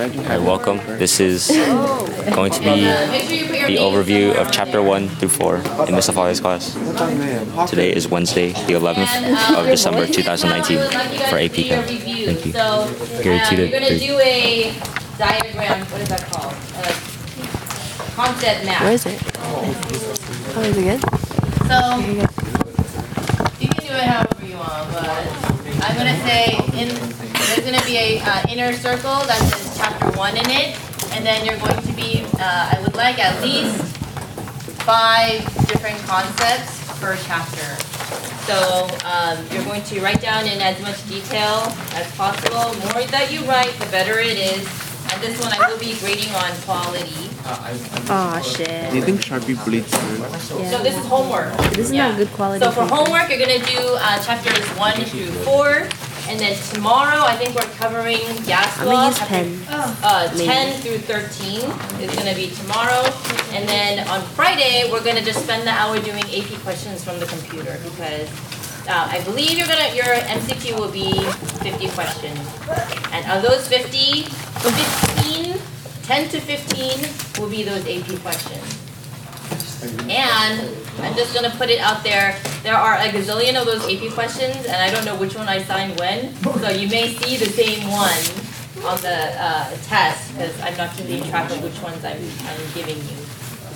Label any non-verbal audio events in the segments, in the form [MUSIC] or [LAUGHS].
Hi, welcome. This is going to be the overview of chapter 1 through 4 in Mr. Foley's class. Today is Wednesday, the 11th of December 2019 for AP Chem. Thank you. So, Grade um, two to you're gonna do a diagram, what is that called? A concept map. Where is it? Oh, is it good? So, you can do it however you want, but I'm gonna say, in, there's gonna be a, uh, inner circle that says chapter one in it, and then you're going to be, uh, I would like at least five different concepts per chapter. So, um, you're going to write down in as much detail as possible, more that you write, the better it is. And this one I will be grading on quality. Aw, shit. Do you think Sharpie bleeds through? So this is homework. This is Yeah. not good quality. So for paper. homework, you're gonna do uh, chapters one through four, and then tomorrow, I think we're covering gas I'm law. gonna use chapter- pen. Uh, ten through thirteen is gonna be tomorrow, and then on Friday, we're gonna just spend the hour doing AP questions from the computer, because uh, I believe you're gonna, your MCQ will be fifty questions. And of those 50, 15, 10 to fifteen will be those AP questions. And I'm just gonna put it out there, there are a gazillion of those AP questions, and I don't know which one I signed when. So you may see the same one on the, uh, test, because I'm not keeping track of which ones I'm, I'm giving you.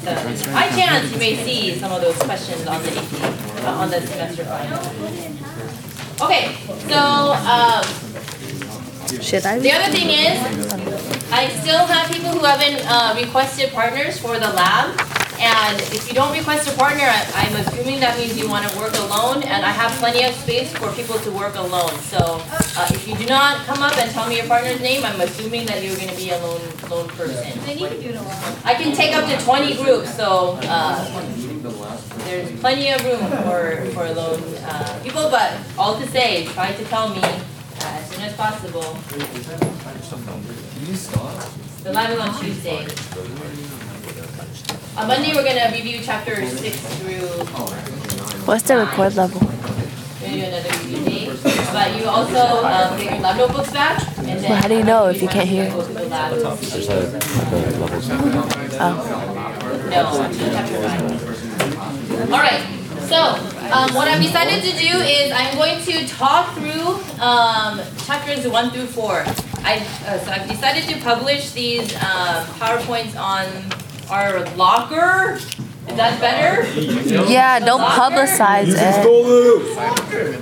So, by chance, you may see some of those questions on the AP, uh, on the semester final. Okay, so, um, Should I? the other thing is, I still have people who haven't uh, requested partners for the lab. And if you don't request a partner, I- I'm assuming that means you want to work alone. And I have plenty of space for people to work alone. So uh, if you do not come up and tell me your partner's name, I'm assuming that you're going to be a lone, lone person. I can take up to 20 groups, so uh, there's plenty of room for, for lone uh, people. But all to say, try to tell me uh, as soon as possible. The lab is on Tuesday. On Monday, we're gonna review chapter six through, What's the record level? we're gonna do another review day. But you also, um, get your lab notebooks back, and then. Well, how do you know if you can't hear? Go through the lab. There's a, the levels. Oh, No, chapter five. Alright, so, um, what I've decided to do is I'm going to talk through, um, chapters one through four. I, uh, so I've decided to publish these, um, PowerPoints on our locker. Is that better? yeah. Don't publicize it.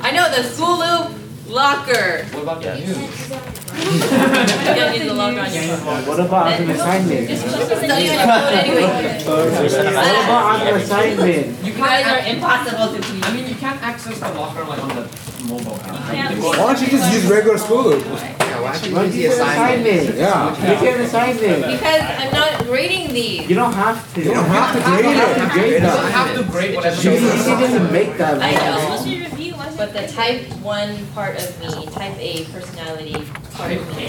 I know, the school loop locker. [LAUGHS] You don't need the locker on your phone. What about on the assignment? Just study your phone anyway. What about on the assignment? You guys are impossible to please. I mean, you can't access the locker like on the mobile app. Why don't you just use regular school loop? What is the assignment? Yeah. Make it an assignment. Because I'm not grading these. You don't have to. You don't have to grade You don't have it. to grade You don't have to grade whatever. You didn't make that. I know. But the type one part of me, type A personality part of me.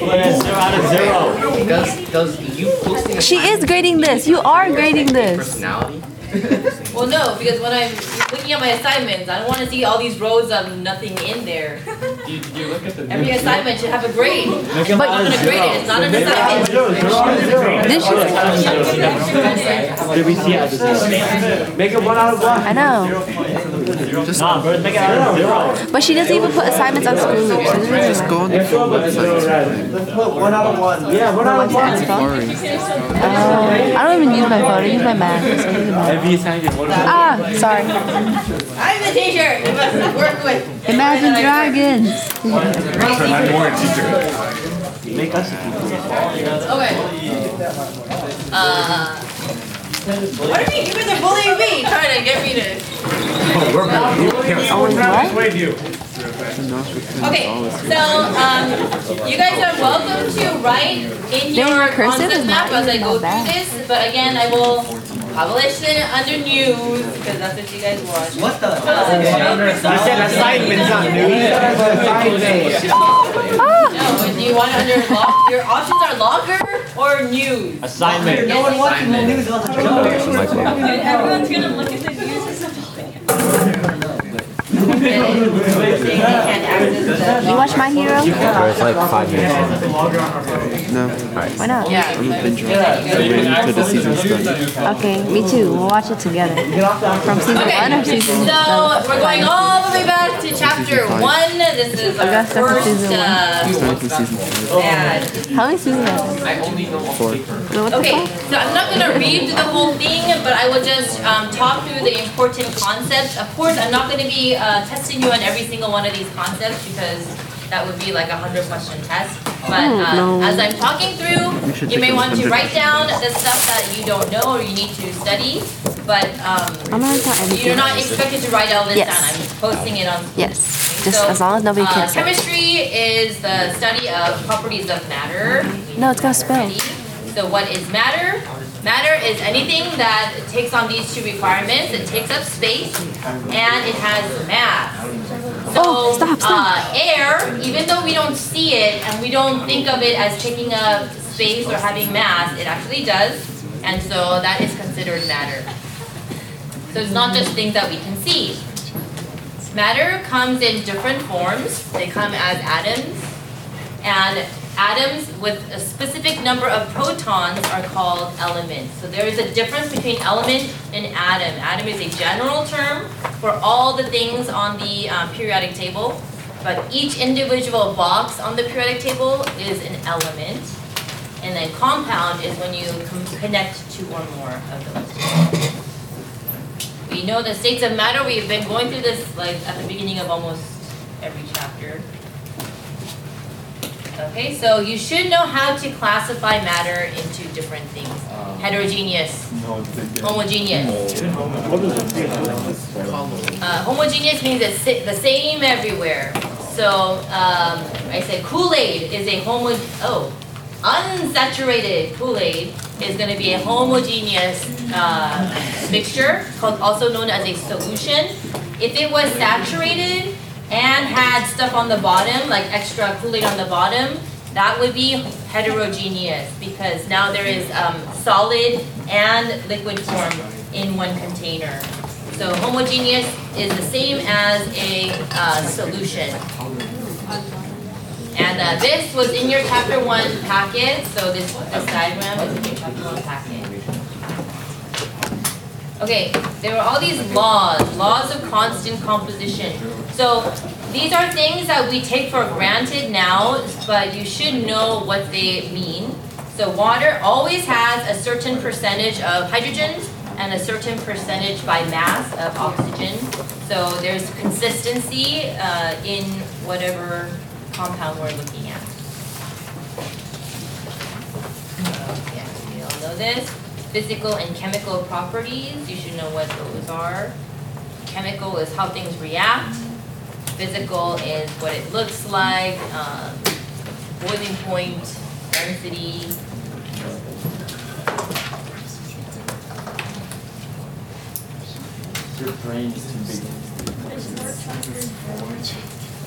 Does, does you posting a She is grading this. You are grading this. personality? Well, no, because when I'm looking at my assignments, I don't want to see all these rows of nothing in there. You, you look at the. Every assignment should have a grade. But I'm gonna grade it, it's not an assignment. This should, Did we see it? Make it one out of one. I know. But she doesn't even put assignments on school loops. so this is- Just go on the phone website. Let's put one out of one. Yeah, one out of one. Boring. I don't even use my phone. I use my Mac. So it doesn't matter. Every assignment, one Ah, sorry. I'm the teacher, you must work with. Imagine Dragons. Make us. Okay. Uh, what do you mean, you guys are bullying me, [LAUGHS] trying to get me to. Oh, wait, what? Okay, so, um, you guys are welcome to write in your my cursive concept map as I go that through this, but again, I will publish it under news, because that's what you guys want. What the? You said assignments, not news. [LAUGHS] Assignment. No, [LAUGHS] do you want it under lock, your options are locker or news? Assignment. No one wants the news Michael. Everyone's gonna look at the news as [LAUGHS] something. You watch My Hero? It's like five minutes. No, Why not? I'm a binge. I'm waiting for the season started. Okay, me too. We'll watch it together. From season Okay, one or season so we're going all the way back to chapter one. This is our Augusta first season uh, Starting from season five. ad. How many seasons are there? I only know Four. What the Okay, so I'm not gonna read the whole thing, but I will just um, talk through the important concepts. Of course, I'm not gonna be uh, testing you on every single one of these concepts because that would be like a hundred question test. But uh, no. as I'm talking through, should you may want to write down the stuff that you don't know or you need to study. But um, I'm gonna write down everything. you're not expected to write all this Yes. down. I'm posting it on. Yes. Just So, as long as nobody uh, cares. Chemistry is the study of properties of matter. No, it's gonna spill. Ready? So what is matter? Matter is anything that takes on these two requirements. It takes up space and it has mass. So Oh, stop, stop. Uh, air, even though we don't see it and we don't think of it as taking up space or having mass, it actually does. And so that is considered matter. So it's not just things that we can see. Matter comes in different forms. They come as atoms. And atoms with a specific number of protons are called elements. So there is a difference between element and atom. Atom is a general term for all the things on the um, periodic table, but each individual box on the periodic table is an element. And then compound is when you connect two or more of those. We know the states of matter, we've been going through this like at the beginning of almost every chapter. Okay, so you should know how to classify matter into different things. Heterogeneous, homogeneous. Uh, homogeneous means it's the same everywhere. So um, I said Kool-Aid is a homo. Oh, unsaturated Kool-Aid is going to be a homogeneous uh, mixture, called also known as a solution. If it was saturated and had stuff on the bottom, like extra Kool-Aid on the bottom, that would be heterogeneous because now there is um, solid and liquid form in one container. So homogeneous is the same as a uh, solution. And uh, this was in your chapter one packet, so this, this diagram is in your chapter one packet. Okay, there were all these laws, laws of constant composition. So these are things that we take for granted now, but you should know what they mean. So water always has a certain percentage of hydrogen and a certain percentage by mass of oxygen. So there's consistency uh, in whatever compound we're looking at. So, yeah, we all know this. Physical and chemical properties, you should know what those are. Chemical is how things react. Physical is what it looks like, um, boiling point, density.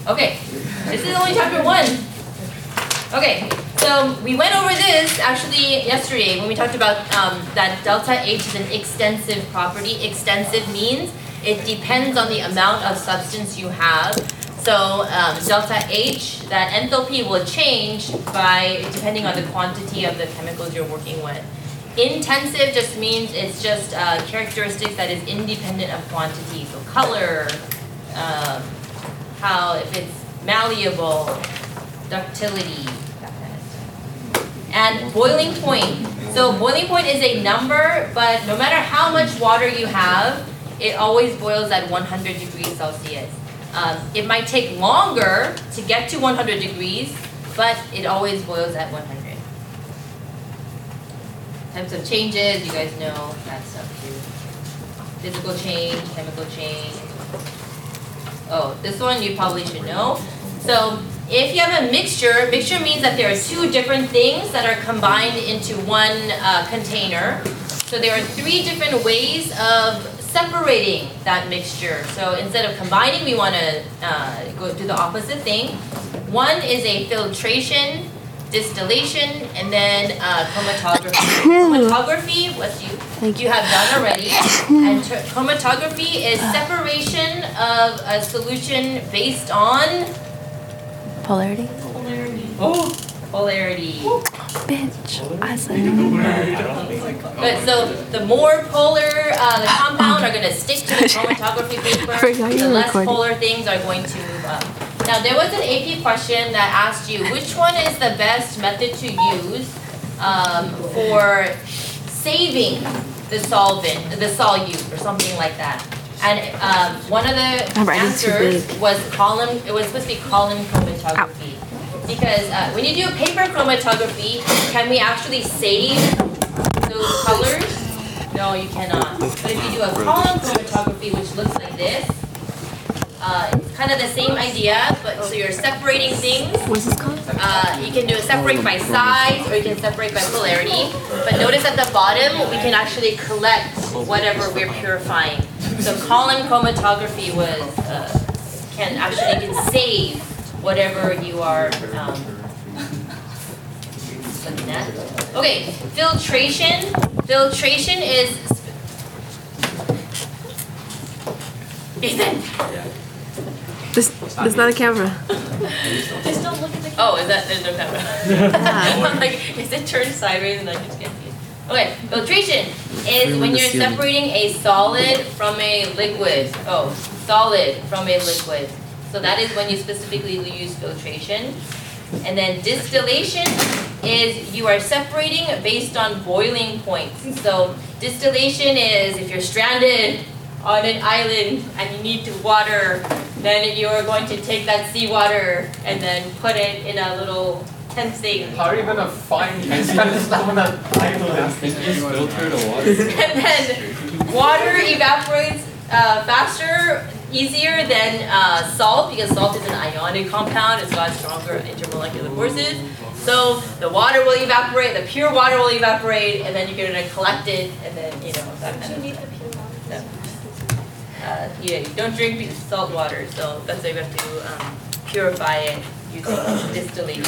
Okay, this is only chapter one. Okay, so we went over this actually yesterday when we talked about um, that delta H is an extensive property. Extensive means it depends on the amount of substance you have. So um, delta H, that enthalpy will change by depending on the quantity of the chemicals you're working with. Intensive just means it's just uh, characteristics that is independent of quantity. So color, um, how if it's malleable, ductility. And boiling point. So boiling point is a number, but no matter how much water you have, it always boils at 100 degrees Celsius. Um, it might take longer to get to 100 degrees, but it always boils at 100. Types of changes, you guys know that stuff too. Physical change, chemical change. Oh, this one you probably should know. So if you have a mixture, mixture means that there are two different things that are combined into one uh, container. So there are three different ways of separating that mixture. So instead of combining, we want to uh, go do the opposite thing. One is a filtration distillation, and then uh, chromatography. [COUGHS] chromatography, what you Thank you have done already, and chromatography is separation of a solution based on Polarity. oh polarity. Bitch. I said. Good. So the more polar uh, the compound are going to stick to the [LAUGHS] chromatography paper. the less recording. polar things are going to move up. Now there was an AP question that asked you which one is the best method to use um, for saving the solvent, the solute, or something like that. And um, one of the answers was column. It was supposed to be column chromatography. Because uh, when you do a paper chromatography, can we actually save those colors? No, you cannot. But if you do a column chromatography, which looks like this, uh, it's kind of the same idea, but so you're separating things. What's this called? Uh, you can do a separate by size or you can separate by polarity. But notice at the bottom, we can actually collect whatever we're purifying. So column chromatography was, uh, can actually, you can save whatever you are, um, looking [LAUGHS] at. Okay, filtration. Filtration is. Ethan. [LAUGHS] This, this is not a camera. Just don't look at the. Oh, is that there's no camera? [LAUGHS] I'm like, is it turned sideways and I just can't see it? Okay, filtration is when you're separating a solid from a liquid. Oh, solid from a liquid. So that is when you specifically use filtration. And then distillation is you are separating based on boiling points. So distillation is if you're stranded on an island and you need to water, then you are going to take that seawater and then put it in a little tent thing. How are you gonna find this kind of stuff on that island? filter the water. [LAUGHS] And then water evaporates uh, faster, easier than uh, salt because salt is an ionic compound. It's got stronger intermolecular forces. So the water will evaporate, the pure water will evaporate, and then you're gonna collect it, and then you know that kind of. You need the pure water. Uh, yeah, you don't drink salt water, so that's why you have to um, purify it using distillation.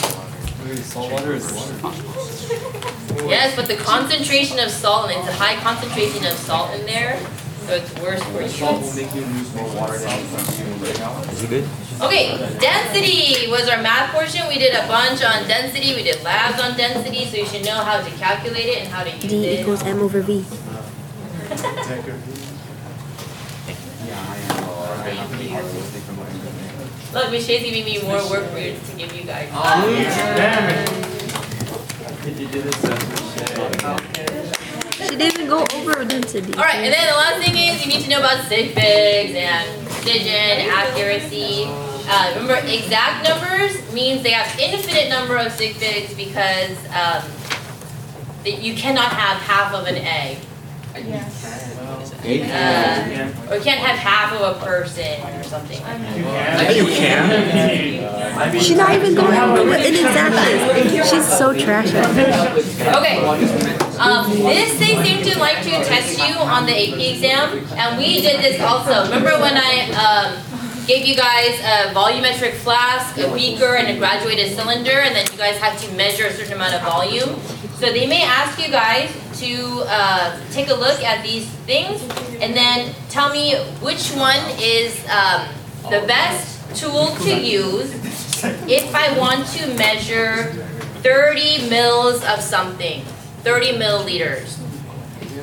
Salt water is water. [LAUGHS] Yes, but the concentration of salt, and it's a high concentration of salt in there, so it's worse for Salt will you. make you lose more water than you consume right now. Is he good? Okay, density was our math portion. We did a bunch on density. We did labs on density, so you should know how to calculate it and how to use D it. equals M over V. [LAUGHS] Look, Miss Shacey made me more work for you to give you guys. Oh damn it! She didn't go over density. All right, and then the last thing is you need to know about sig figs and precision, accuracy. Uh, remember, exact numbers means they have infinite number of sig figs because um, that you cannot have half of an egg. Uh, or you can't have half of a person or something like that. You can. She's not even going over in exactness. She's so trash at it. Okay. Um, this they seem to like to test you on the AP exam, and we did this also. Remember when I um, gave you guys a volumetric flask, a beaker, and a graduated cylinder, and then you guys had to measure a certain amount of volume. So they may ask you guys to uh, take a look at these things, and then tell me which one is um, the best tool to use if I want to measure 30 mils of something, 30 milliliters.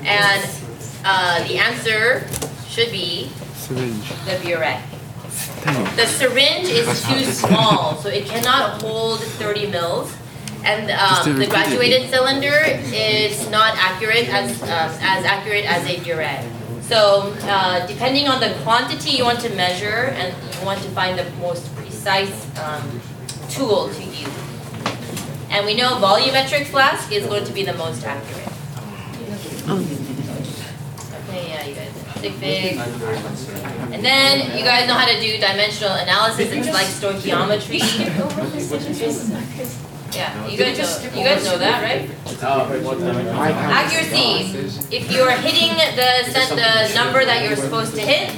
And uh, the answer should be the burette. The syringe is too small, so it cannot hold 30 mils. And um, the graduated cylinder is not accurate as, um, as accurate as a burette. So uh, depending on the quantity you want to measure and you want to find the most precise um, tool to use. And we know volumetric flask is going to be the most accurate. You. And then you guys know how to do dimensional analysis, it's like stoichiometry. [LAUGHS] Yeah, you guys know, you guys know that, right? Accuracy, if you're hitting the, set the number that you're supposed to hit,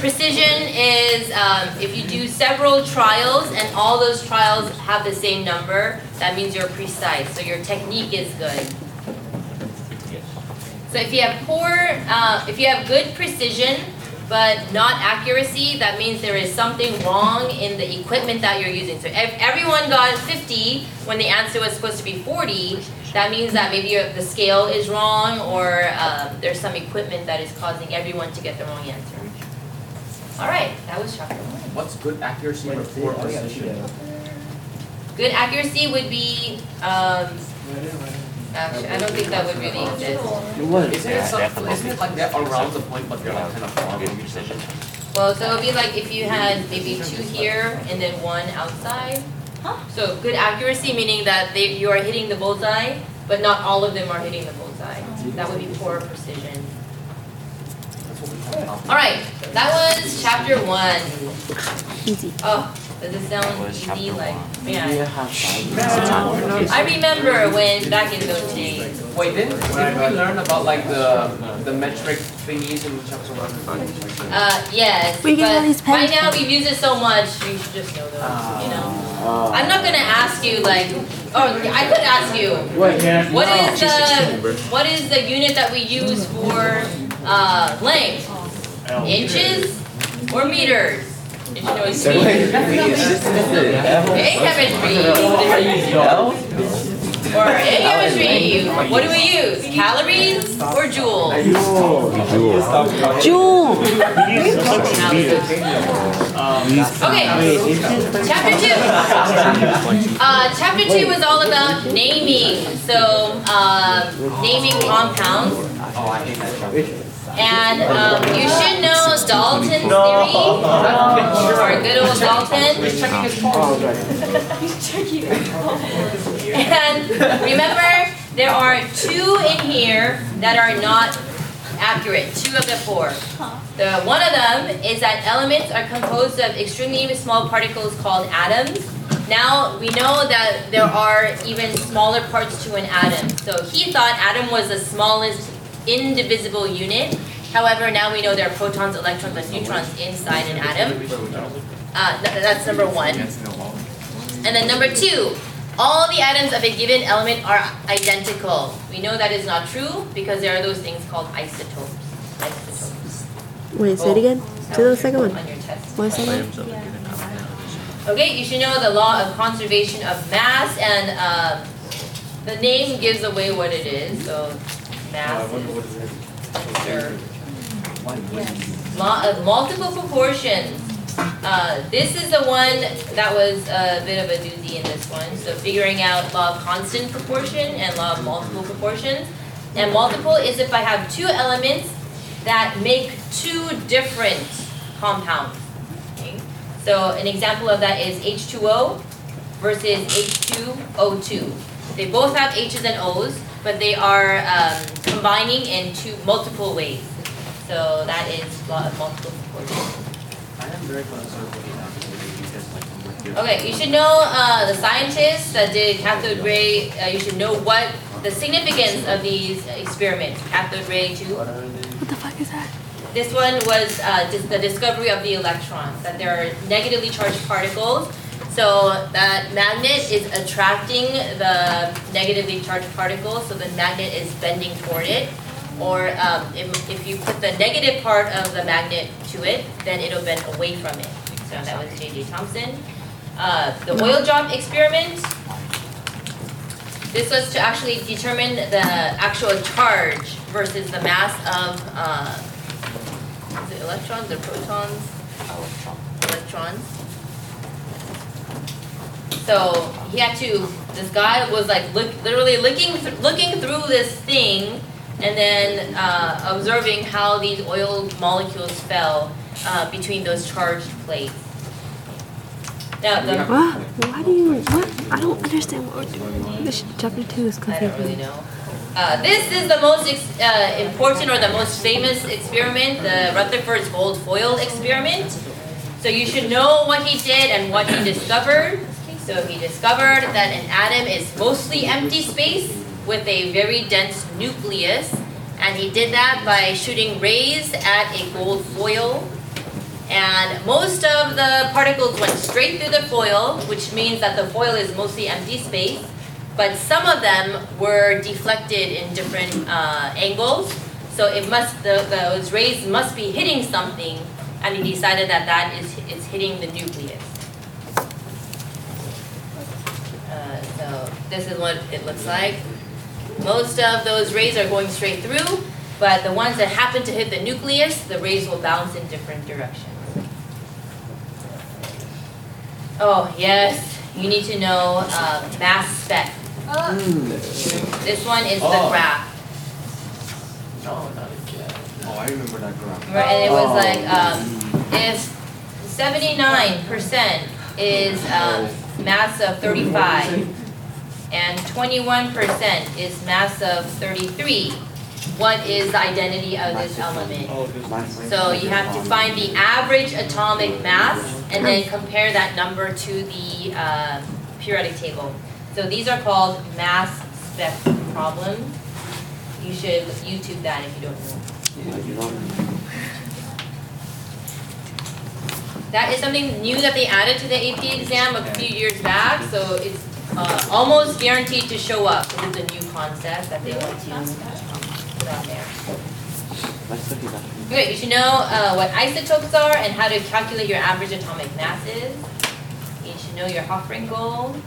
Precision is um, if you do several trials and all those trials have the same number, that means you're precise. So your technique is good. So if you have poor, uh, if you have good precision but not accuracy, that means there is something wrong in the equipment that you're using. So if everyone got 50 when the answer was supposed to be 40, that means that maybe the scale is wrong or um, there's some equipment that is causing everyone to get the wrong answer. All right, that was chapter one. What's good accuracy or poor precision? Good accuracy would be, um, actually, I don't think that would really exist. Isn't it some, isn't it like that around the point, but they're like kind of far from precision? Well, so it would be like if you had maybe two here and then one outside. So good accuracy, meaning that they, you are hitting the bullseye, but not all of them are hitting the bullseye. That would be poor precision. That's what we call it. All right, that was chapter one. Easy. Oh, does it sound was easy? chapter Like, one. man. I remember when back in those days. Wait, didn't, didn't we learn about like the, the metric thingies in chapter one? Uh, yes, We get all these but right now we've used it so much, you should just know those, you know? I'm not gonna ask you like, oh, I could ask you, what is the, what is the unit that we use for, uh, length? Inches or meters? Meters? Chemistry. Or in chemistry, what do we use? Calories or joules? Jewel. Okay, chapter two. Uh, chapter two was all about naming. So, um, naming compounds. And um, you should know Dalton's theory, or good old Dalton. He's chucking his phone. and remember, there are two in here that are not accurate, two of the four. The, one of them is that elements are composed of extremely small particles called atoms. Now we know that there are even smaller parts to an atom. So he thought atom was the smallest indivisible unit. However, now we know there are protons, electrons, and neutrons inside an atom. Uh, th- that's number one. And then number two, all the atoms of a given element are identical. We know that is not true because there are those things called isotopes. Isotopes. Wait, say it again. Do the second one. On your test. One second. Items of a given element. Okay, you should know the law of conservation of mass, and uh, the name gives away what it is. So, mass is conserved. Law of multiple proportions. Uh, this is the one that was a bit of a doozy in this one. So figuring out law of constant proportion and law of multiple proportions. And multiple is if I have two elements that make two different compounds. Okay? So an example of that is H2O versus H2O2. They both have H's and O's, but they are um, combining in two multiple ways. So that is law of multiple proportions. I am very concerned with the accuracy because like I'm with you. Okay, you should know uh, the scientists that did cathode ray. Uh, you should know what the significance of these experiments. Cathode ray tube. What the fuck is that? This one was uh, dis- the discovery of the electrons, that there are negatively charged particles. So that magnet is attracting the negatively charged particle, so the magnet is bending toward it. Or um, if, if you put the negative part of the magnet to it, then it'll bend away from it. So that was J.J. Thomson. Uh, the oil drop experiment. This was to actually determine the actual charge versus the mass of uh, is it electrons or protons? Electrons. So he had to. This guy was like look, literally looking th- looking through this thing, and then uh, observing how these oil molecules fell uh, between those charged plates. Now the What? Why do you? What? I don't understand what we're doing. This chapter two is I don't really confusing. know. Uh, this is the most ex- uh, important or the most famous experiment, the Rutherford's gold foil experiment. So you should know what he did and what he discovered. So he discovered that an atom is mostly empty space with a very dense nucleus. And he did that by shooting rays at a gold foil. And most of the particles went straight through the foil, which means that the foil is mostly empty space. But some of them were deflected in different uh, angles. So it must, the, those rays must be hitting something, and he decided that that is, is hitting the nucleus. Uh, so this is what it looks like. Most of those rays are going straight through, but the ones that happen to hit the nucleus, the rays will bounce in different directions. Oh, yes, you need to know uh, mass spec. This one is the graph. No, not again. Oh, I remember that graph. Remember, and it was like, um, if seventy-nine percent is, um, mass of thirty-five, and twenty-one percent is mass of thirty-three, what is the identity of this element? So you have to find the average atomic mass, and then compare that number to the, uh, periodic table. So these are called mass spec problems. You should YouTube that if you don't know. That is something new that they added to the AP exam a few years back, so it's uh, almost guaranteed to show up. Is a new concept that they want to put out there. Okay, you should know uh, what isotopes are and how to calculate your average atomic masses. You should know your HOFBrINCl.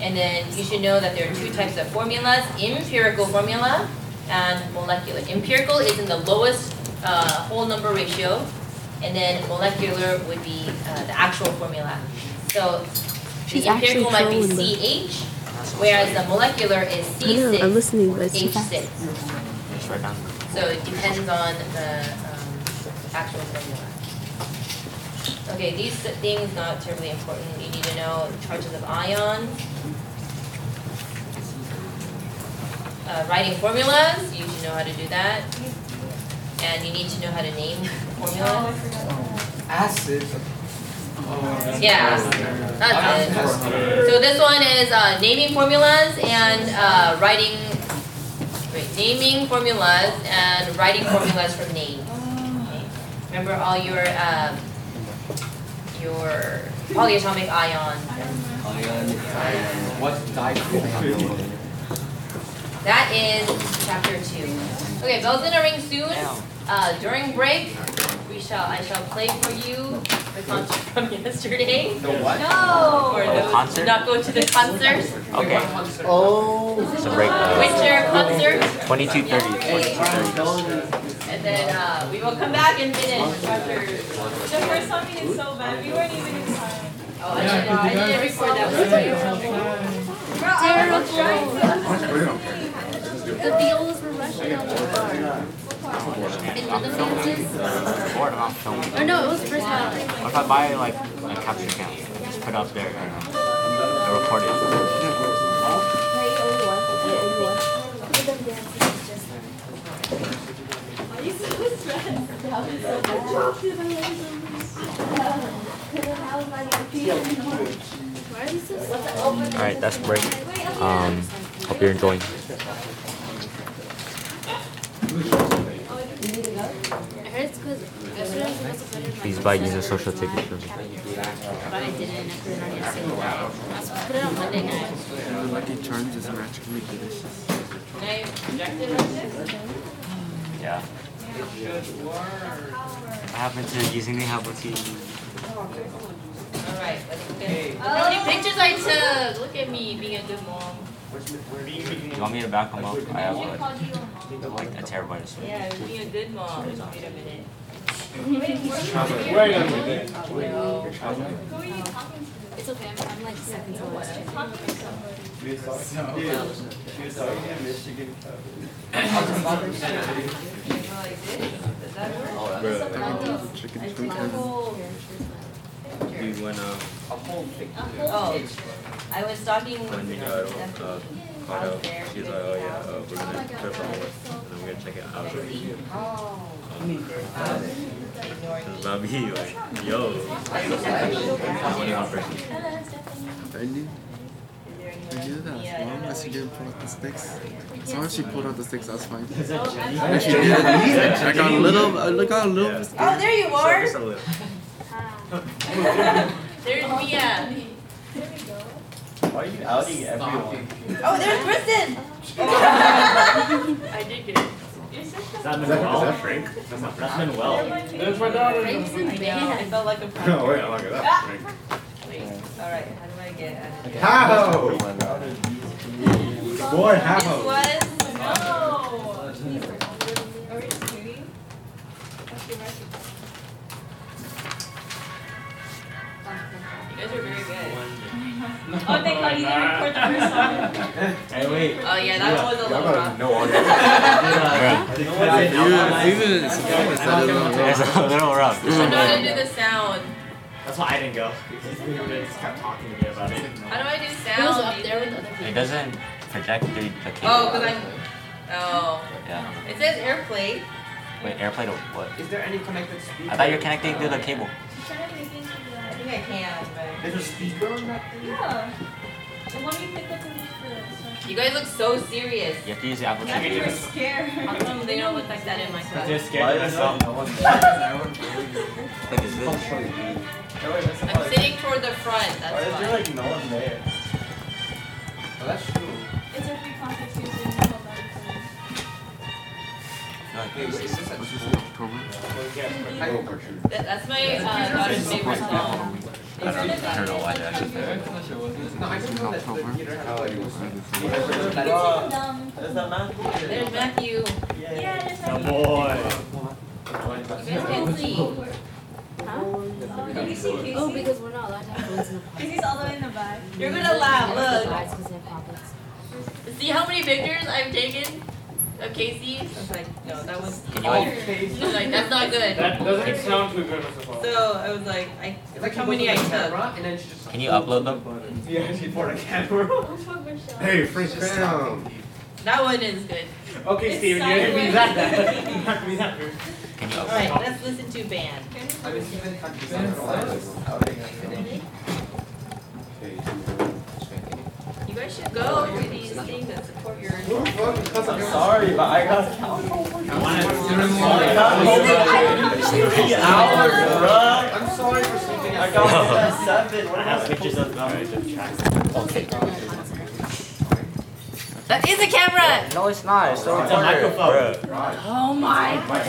And then you should know that there are two types of formulas, empirical formula and molecular. Empirical is in the lowest uh, whole number ratio, and then molecular would be uh, the actual formula. So She's the empirical might be actually trolling CH, whereas the molecular is I know, I'm C6, listening, but it's too fast. H6. Just write down. So it depends on the um, actual formula. Okay, these things not terribly important. You need to know charges of ions. Uh, writing formulas, you should know how to do that. And you need to know how to name formulas. Acid. Yeah, that's it. So this one is uh, naming formulas and uh, writing, wait, naming formulas and writing formulas from names. Okay. Remember all your, um, your polyatomic ions. Ion. What dipole? That is chapter two. Okay, bell's gonna ring soon. Uh, during break, we shall, I shall play for you the concert from [LAUGHS] yesterday. The what? No. For those who concert? did not go to the concert, Okay, Oh. so break, uh, winter concert. twenty-two thirty. And then, uh, we will come back and finish chapter. The first song is so bad. We weren't even in time. Oh, I didn't, I didn't record that one. The violas were rushing on the bar. I'm. Or no, it was first half. Or if I buy like a capture cam, just put up there and uh, record it. Alright, that's break. Um, hope you're enjoying. I heard it's because yesterday I was supposed to put it in my Please buy user social tickets for me. but I didn't. I put it on yesterday. I was supposed to put it on Monday night. Lucky Charms is magically delicious. Can I project it like this? Yeah. I happen to using the Apple TV. Alright, let's look at, look how many pictures I took. Look at me being a good mom. You want me to back them up? I have like, like a terabyte of storage. Yeah, being a good mom. Wait a minute. Wait a minute. No. It's okay. I'm, I'm like second to last. Like this? Does that work? Chicken twinkles. Dude, when uh, Oh, I was talking. when you uh, uh, called out, she's like, oh yeah, uh, we're gonna trip on and I'm gonna check it out. I was like, Oh. Cause I'll be like, yo, only one person. Andy? Is there any We did that Yeah, I as don't long know as she which didn't pull out the sticks. As long as she pulled out the sticks, that's fine. Oh, And she did. I got a little. I got a little. bit Oh, there you are. Just a little. There's Mia. Why are you outing everyone? Oh, there's Kristen. [LAUGHS] I did get it. Is that Manuel? Is that Frank? That's not That's Manuel. There's my daughter. I know. I felt like a punk. [LAUGHS] No, wait, look at that. Frank. Wait. All right. How do I get out of here? How? Boy, This how? was. No. Are we just kidding? That's your recipe. You guys are very good. Oh, thank God you didn't record the first one. [LAUGHS] Hey, wait. Oh yeah, that was a little rough. No audio. [LAUGHS] You even it's that a little It's rough. a little rough. I know how to do the sound. That's why I didn't go. Because you just kept talking to me about it. How do I do It was sound? up there with other It doesn't project through the cable. Oh, because I'm. Oh. Yeah. It says airplay. Wait, airplay to what? Is there any connected speaker? I thought you're connecting through the cable. She's trying to make it into I the. think I can, but. There's a speaker on that thing? Yeah. The one you picked up in the. You guys look so serious. You have to use the Apple Maybe you were TV. scared. How come they don't look like that in my They're class? scared of themselves. No one's Like, is this? Oh, oh, I'm sitting toward the front. That's Why is there like no one there? Oh, that's true. That, that's my uh, daughter's favorite song. I don't, I don't know why they're actually there. No, I just know that the October. theater has like. to. It's dumb. Is that Matthew? There's Matthew. Yeah, there's No like. boy. You guys can see. Can you see Casey? Oh, because we're not allowed to have phones in the pocket. Casey's all the way in the back. You're gonna laugh. Look. Guys, because they have pockets. See how many pictures I've taken of Casey? I was like, no, that was. Can you like, [LAUGHS] I was like, that's not good. That doesn't sound too good, Mr. Paul. So I was like, I It's like how how many I took. camera and then she just. can you upload them? [LAUGHS] Yeah, she bought a camera. [LAUGHS] Fuck, Michelle. Hey, Frank, down. That one is good. Okay, It's Steven, you're gonna be that bad. You're not gonna be that good. Can you All upload? right, let's listen to band. I mean, even You guys should go to these things that support your. I'm sorry, but I got three hours, bruh. I'm sorry for sleeping I got up at seven. What I have pictures of them. That is a camera. No, it's not. It's still It's a microphone. Oh my. I'm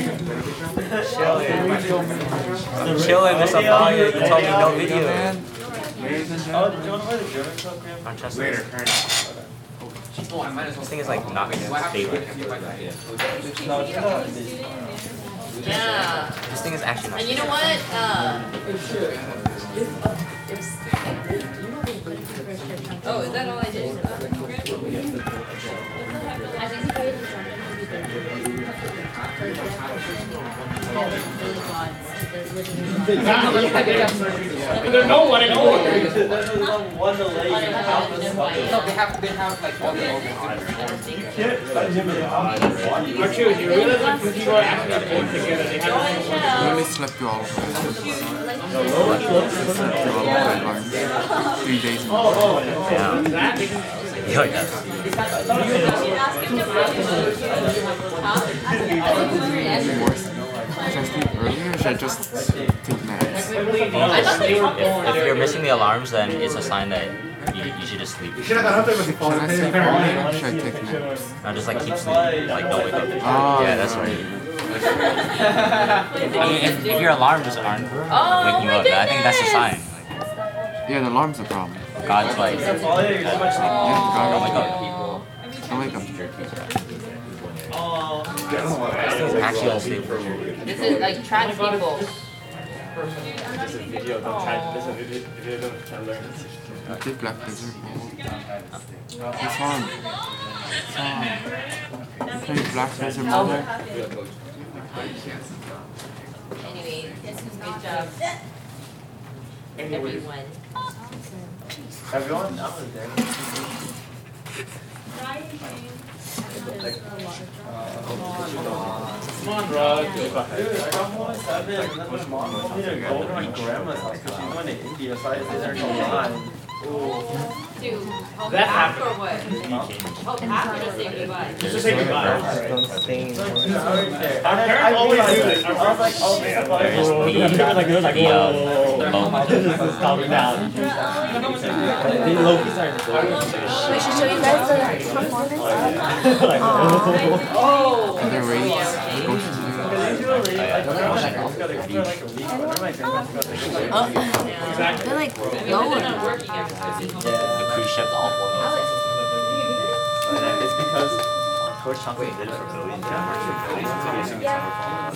chilling, Mr. Paul. You told me no video. Oh, did you want to play the German program? Francesca. Later. Oh, I might as well. This thing is like not Do I have to stable. wait if you like that? No, it's not. Yeah. This thing is actually not And you know what? Uh, oh, is that all I did? I think the living gods. There's no one at all. There's no one delay. Oh, they have Half the just stuff white. is- No, they have, they have like all the organs. Archie, you realize when two people are actually playing together, they have and I chill. slept you all of them. Slept you all of them. Three days in a row. Yeah. Yeah. Should I sleep earlier or should I just take naps? I thought they were If, if you're missing the alarms, then it's a sign that you, you should just sleep. Should I sleep earlier or should I take naps? Or just like keep sleeping, like don't wake up. Oh, Yeah, that's right. [LAUGHS] If, if your alarms aren't Oh waking you up, then I think that's a goodness. sign. Yeah, the alarm's a problem. God's like, Yeah, God, don't wake up. Don't wake up. This thing's actually unstable. This is like trans people. There's a video, don't try, there's a video, video, don't try to learn. You did Black Desert Ball. This one. This one. Play Black Desert Ball. Anyway, this is good job, everyone. Everyone, I was there. Come on, Rod. Dude, I got at seven, and then my mom told me to go to my grandma's house because going to India, so I stayed there till nine. To help That pack happened. what? Help pack or just say goodbye? Just to say goodbye. Our parents always do this. Our parents like, oh, man. Like, like, like, The, oh, this is calming down. They low key started to We should show you guys the performance. [LAUGHS] like, [LAUGHS] Oh. Other ways. Go to Uh, uh, they're like lower. the cruise ship. It's because Torch Thompson did it for Billy. Do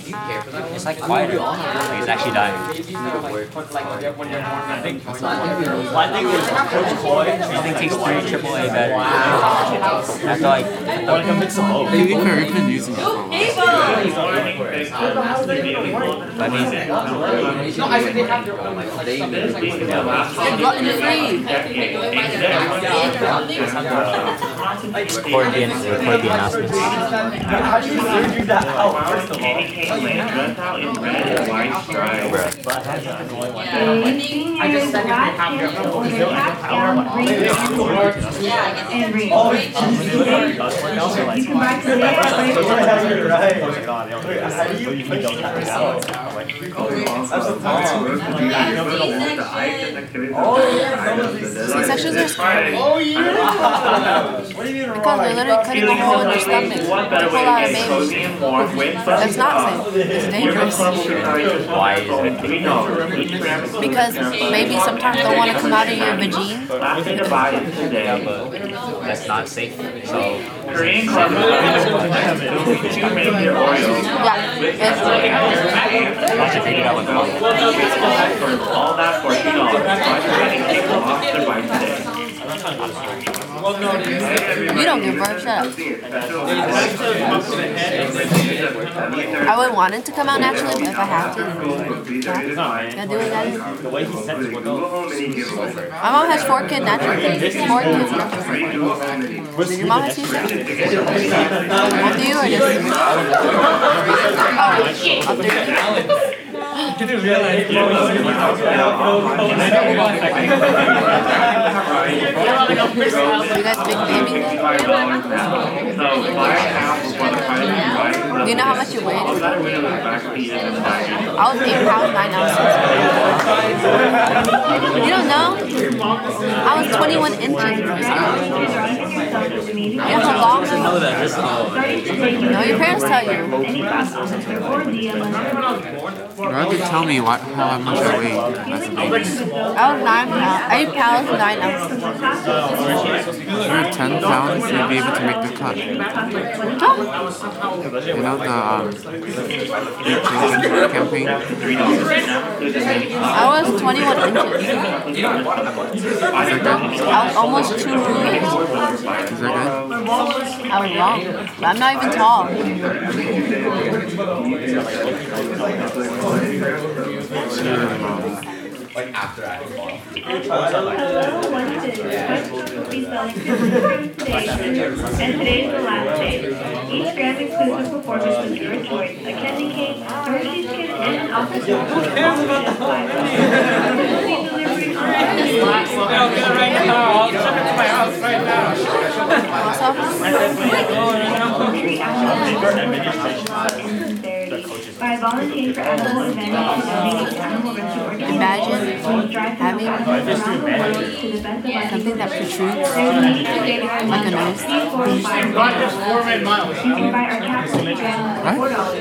you care for that? It's like quieter. Like it's actually dying. I think, well, I think it was Coach Coy. This thing takes three AAA batteries. After like, I want mix them both. To be fair, we've been using it for a while. I mean, No, I mean, they have their own, like, that's like. They're gluten free. record the, record the announcements. How do you figure that out, first of all? I just said if they have their own. And read. Oh, You can buy today or play right. Oh. C-sections are scary. Oh, yeah. Because they're literally cutting a hole in your stomach to pull out a baby. That's not safe. It's dangerous. Why is it? Because maybe sometimes they'll want to come out of your vagine. That's not safe. So, Korean Club to make your Oreos. Yeah. It's, why should figure it out with the mom? All that for two dollars. Take them off their bike today. You don't give. Shut up. I would want it to come out naturally, but if I have to, gotta do it, My mom has four kids naturally. Four kids naturally. Did your mom have? Both of you or just? Oh, up there. You guys big? Do you know how much you weigh? I was eight pounds nine ounces. You don't know? I was 21 inches. You know how long? know that. No, your parents tell you. Why would you tell me what, how much I weigh as a baby? I was nine pounds, eight pounds nine ounces. You're 10 pounds, you'd be able to make the cut. Huh? You know the um, campaign? I was 21 inches. Is that good? I was almost two rulers. Is that good? I was wrong. But I'm not even tall. Like after today? And today's the last day. Each grand exclusive performance is your choice. A candy cane, Hershey's Kiss, and an office Who cares about the delivery By volunteering for animal events donating animal rescue organizations. Imagine We strive to having help animals around the world to the best of our something that protrudes There's a need for data from like a nose. Please You can buy our capsule brand for four dollars.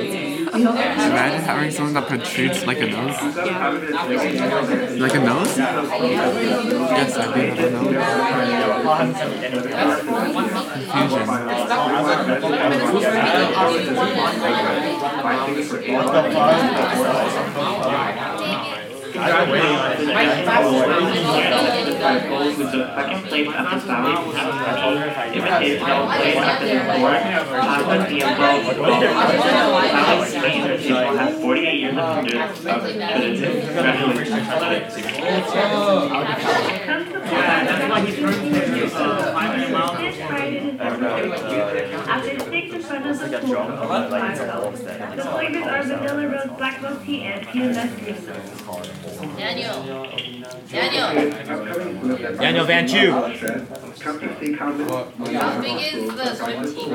We hope that Imagine having something that protrudes like a nose. Like a nose? Yes, I do have a nose. Confusion. With the second place at the Sally Imitated double play at the four. Chocolate DM Sally Table has forty-eight years of service of tradition. Congratulations. that's why he's This Friday is After six in front of of the like a school drum, of like, like it's a Flagler. wolf The flavors are vanilla rose black milk tea and peanut nut Daniel. Daniel. Daniel Van Chu. Come to see how big is the swim team?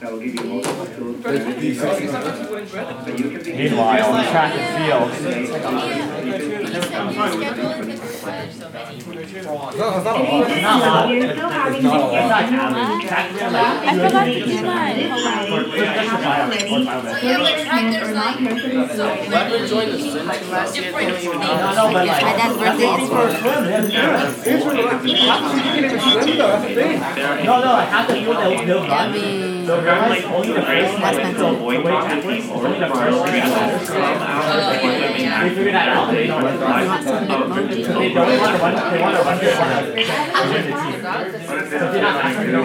that will give you multiple tools. But you can be Meanwhile, track and field. You sent me a schedule it's required so many. We're still having the annual drive. I forgot to do mine. So year. No, no, No, no, I have to. Yummy. They'll run like only the first Expensive. to avoid only the first three that to. They want to run, one.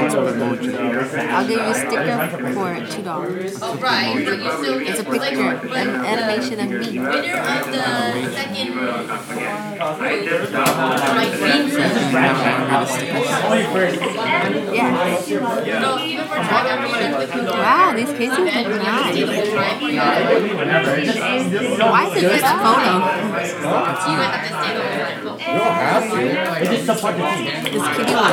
So I'll give you a sticker for two dollars. Oh, right, but you still. It's a like, picture, but an animation of me. Winner of the second group, like green zone. Only first. Yeah. So even for track and field, the group. Wow, these cases are nice. the time for you guys. Whenever. It's just- Why is it just a photo? You might have to stay the whole time. They just support the team. This kitty one.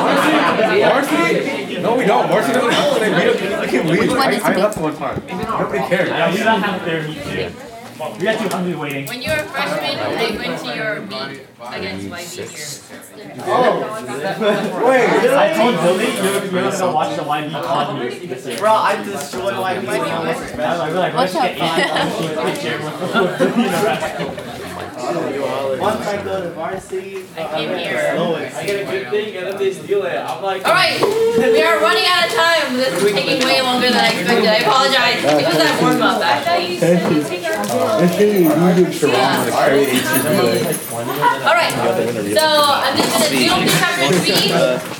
Varsity? No, we don't. Varsity doesn't say we don't. I can't leave. One is I, I big? left one time. Nobody cares. Yeah, we don't have their too. We got two hungry waiting. When you were a freshman, I went to your meet against YB here. Oh! Wait. I told Billy you're, you're gonna watch the YB pod this year. Bro, I destroyed my video. I was like, we're like, let's What's get up? eight dollars picture with with Billy in [LAUGHS] [LAUGHS] the rest. Once I go to varsity, I came here. lowest. I get a good thing and then they steal it. I'm like, All right, we are running out of time. This is taking way longer than I expected. I apologize. It was that warm up actually. All right, so I'm just gonna zoom to chapter three.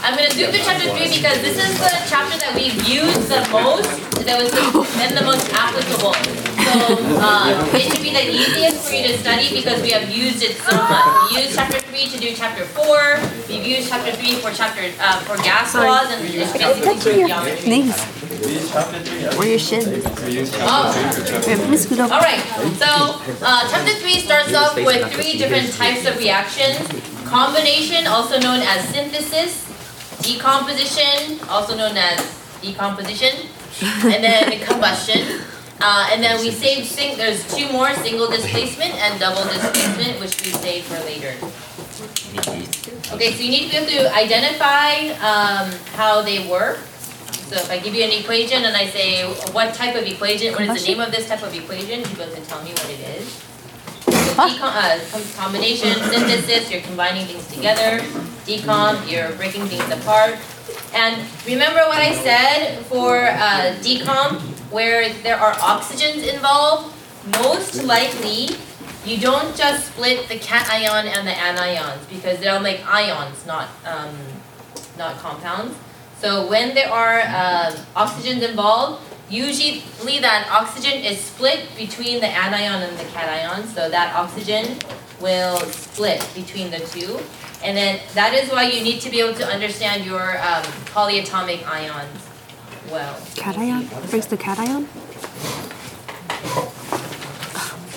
I'm gonna zoom to chapter three because this is the chapter that we've used the most, that was been the most applicable. So [LAUGHS] uh, it should be the easiest for you to study because we have used it so much. We used chapter three to do chapter four. We've used chapter three for chapter uh, for gas laws and it's basically for geometry. Knees. Or your shins. Oh. Wait, let me scoot over. All right, so uh, chapter three starts off with three different types of reactions. Combination, also known as synthesis. Decomposition, also known as decomposition. And then combustion. Uh, and then we save, sing, there's two more, single displacement and double displacement, which we save for later. Okay, so you need to be able to identify um, how they work. So if I give you an equation and I say, what type of equation, what is the name of this type of equation, you're supposed to tell me what it is. So decom, uh, combination, synthesis, you're combining things together. Decom, you're breaking things apart. And remember what I said for uh, decom, where there are oxygens involved, most likely you don't just split the cation and the anions because they'll make ions, not um, not compounds. So when there are uh, oxygens involved, usually that oxygen is split between the anion and the cation. So that oxygen will split between the two. And then that is why you need to be able to understand your um, polyatomic ions well. Cation? Breaks the cation?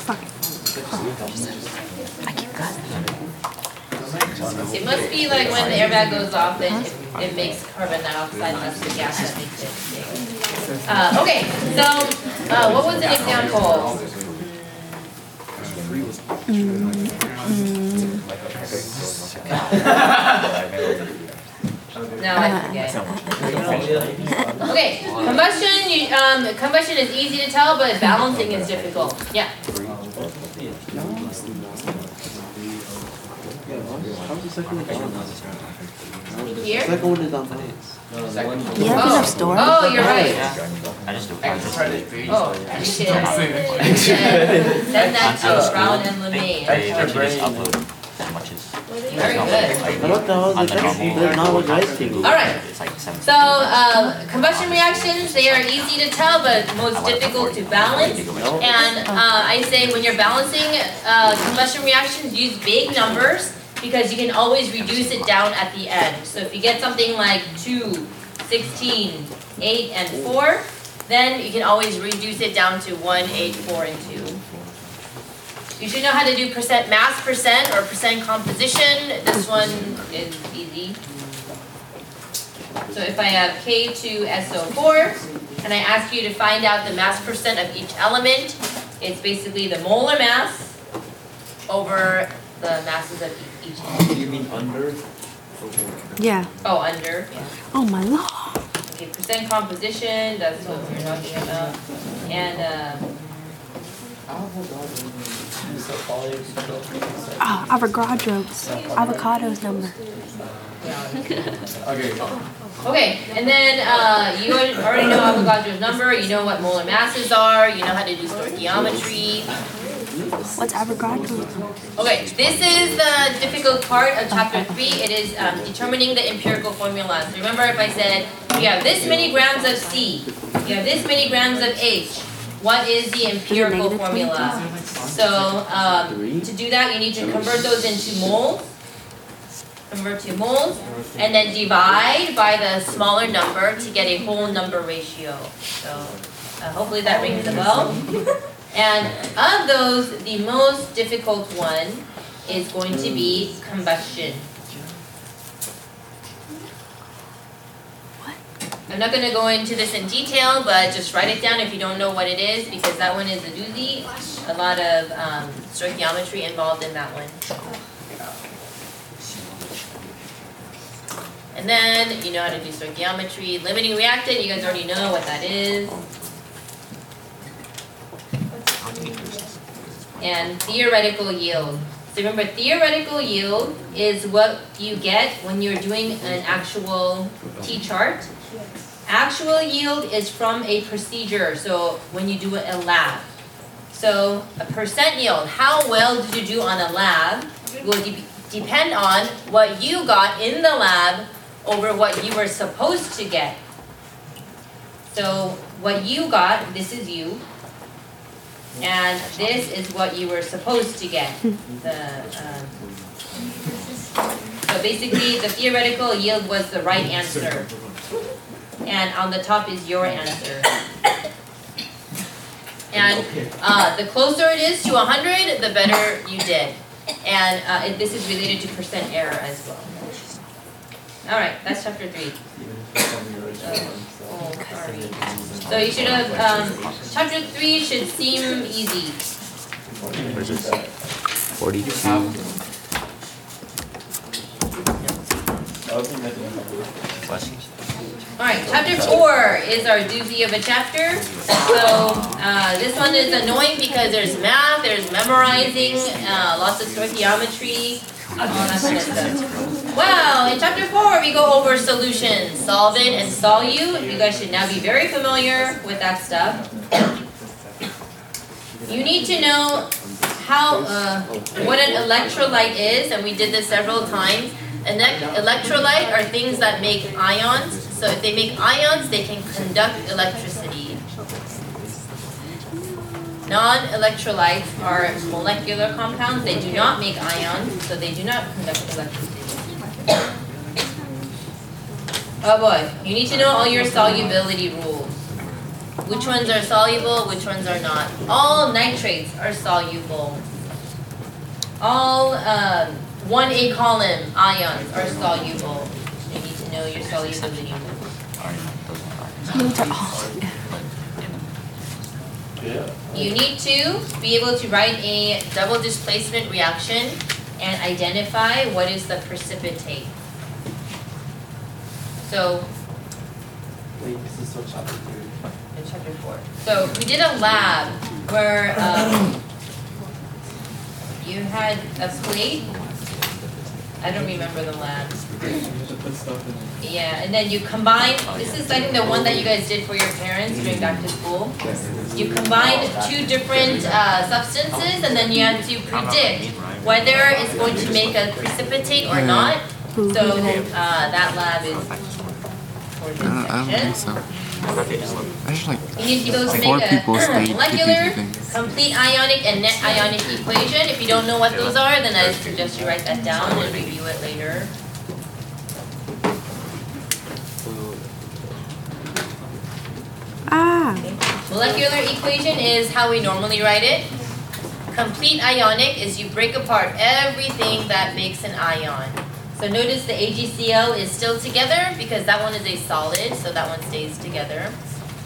Fuck. I keep going. It must be like when the airbag goes off, then it, it makes carbon dioxide, that's the gas that makes it big. Uh, okay, so, uh, what was an example? [LAUGHS] Now I forget. Okay, combustion, you, um, combustion is easy to tell, but balancing is difficult. Yeah. Here? Second one is on the You have enough store? Oh, you're right. I just do Oh, you should [LAUGHS] send that to Brown and LeMay. They literally just upload as much as. Very good. What the hell is On the the text? normal- There's not what guys think. All right. It's like seven. So, uh, combustion reactions, they are easy to tell, but most difficult to balance. And uh, I say when you're balancing uh, combustion reactions, use big numbers because you can always reduce it down at the end. So if you get something like 2, 16, 8, and 4, then you can always reduce it down to one, eight, four, and two. You should know how to do percent mass percent or percent composition. This one is easy. So if I have K2SO4, and I ask you to find out the mass percent of each element, it's basically the molar mass over the masses of each element. You mean under? Yeah. Oh, under, yeah. Oh my lord. Okay, percent composition, that's what we're talking about. And, uh, Oh, Avogadro's. Avocado's number. Okay. Okay, and then uh, you already know Avogadro's number, you know what molar masses are, you know how to do stoichiometry. What's Avogadro's? Okay, this is the difficult part of chapter three. It is um, determining the empirical formulas. Remember if I said you have this many grams of C, you have this many grams of H, what is the empirical formula? So um, to do that, you need to convert those into moles. Convert to moles, and then divide by the smaller number to get a whole number ratio. So uh, hopefully that rings a bell. [LAUGHS] And of those, the most difficult one is going to be combustion. I'm not gonna go into this in detail, but just write it down if you don't know what it is, because that one is a doozy. A lot of um, stoichiometry involved in that one. And then, you know how to do stoichiometry. Limiting reactant, you guys already know what that is. and theoretical yield. So remember, theoretical yield is what you get when you're doing an actual T-chart. Actual yield is from a procedure, so when you do a lab. So a percent yield, how well did you do on a lab, will de- depend on what you got in the lab over what you were supposed to get. So what you got, this is you, and this is what you were supposed to get. [LAUGHS] The, um, so basically, the theoretical yield was the right answer. And on the top is your answer. [COUGHS] And uh, the closer it is to 100, the better you did. And uh, it, this is related to percent error as well. All right, that's chapter three. Oh, sorry. So you should have, um, chapter three should seem easy. Where's this? Forty-two. Bless All right, chapter four is our doozy of a chapter. So uh, this one is annoying because there's math, there's memorizing, uh, lots of stoichiometry, all that kind of stuff. Well, in chapter four, we go over solutions, solvent and solute. You guys should now be very familiar with that stuff. You need to know how uh, what an electrolyte is, and we did this several times. An electrolyte are things that make ions. So if they make ions, they can conduct electricity. Non-electrolytes are molecular compounds. They do not make ions, so they do not conduct electricity. Oh boy, you need to know all your solubility rules. Which ones are soluble, which ones are not. All nitrates are soluble. All um, 1A column ions are soluble. You need to know your solubility rules. Those are all. You need to be able to write a double displacement reaction and identify what is the precipitate. So, Wait, this is what chapter three. in chapter four. So we did a lab where um, you had a plate. I don't remember the lab. Yeah, and then you combine. This is I think the one that you guys did for your parents during back to school. You combined two different uh, substances, and then you have to predict whether it's going to make a precipitate or not. So uh, that lab is for this I don't, I don't think section. so. I just like You need to four make people a [CLEARS THROAT] to do molecular, things. complete ionic, and net ionic equation. If you don't know what those are, then I suggest you write that down and review it later. Ah. Molecular equation is how we normally write it. Complete ionic is you break apart everything that makes an ion. So notice the AgCl is still together because that one is a solid, so that one stays together.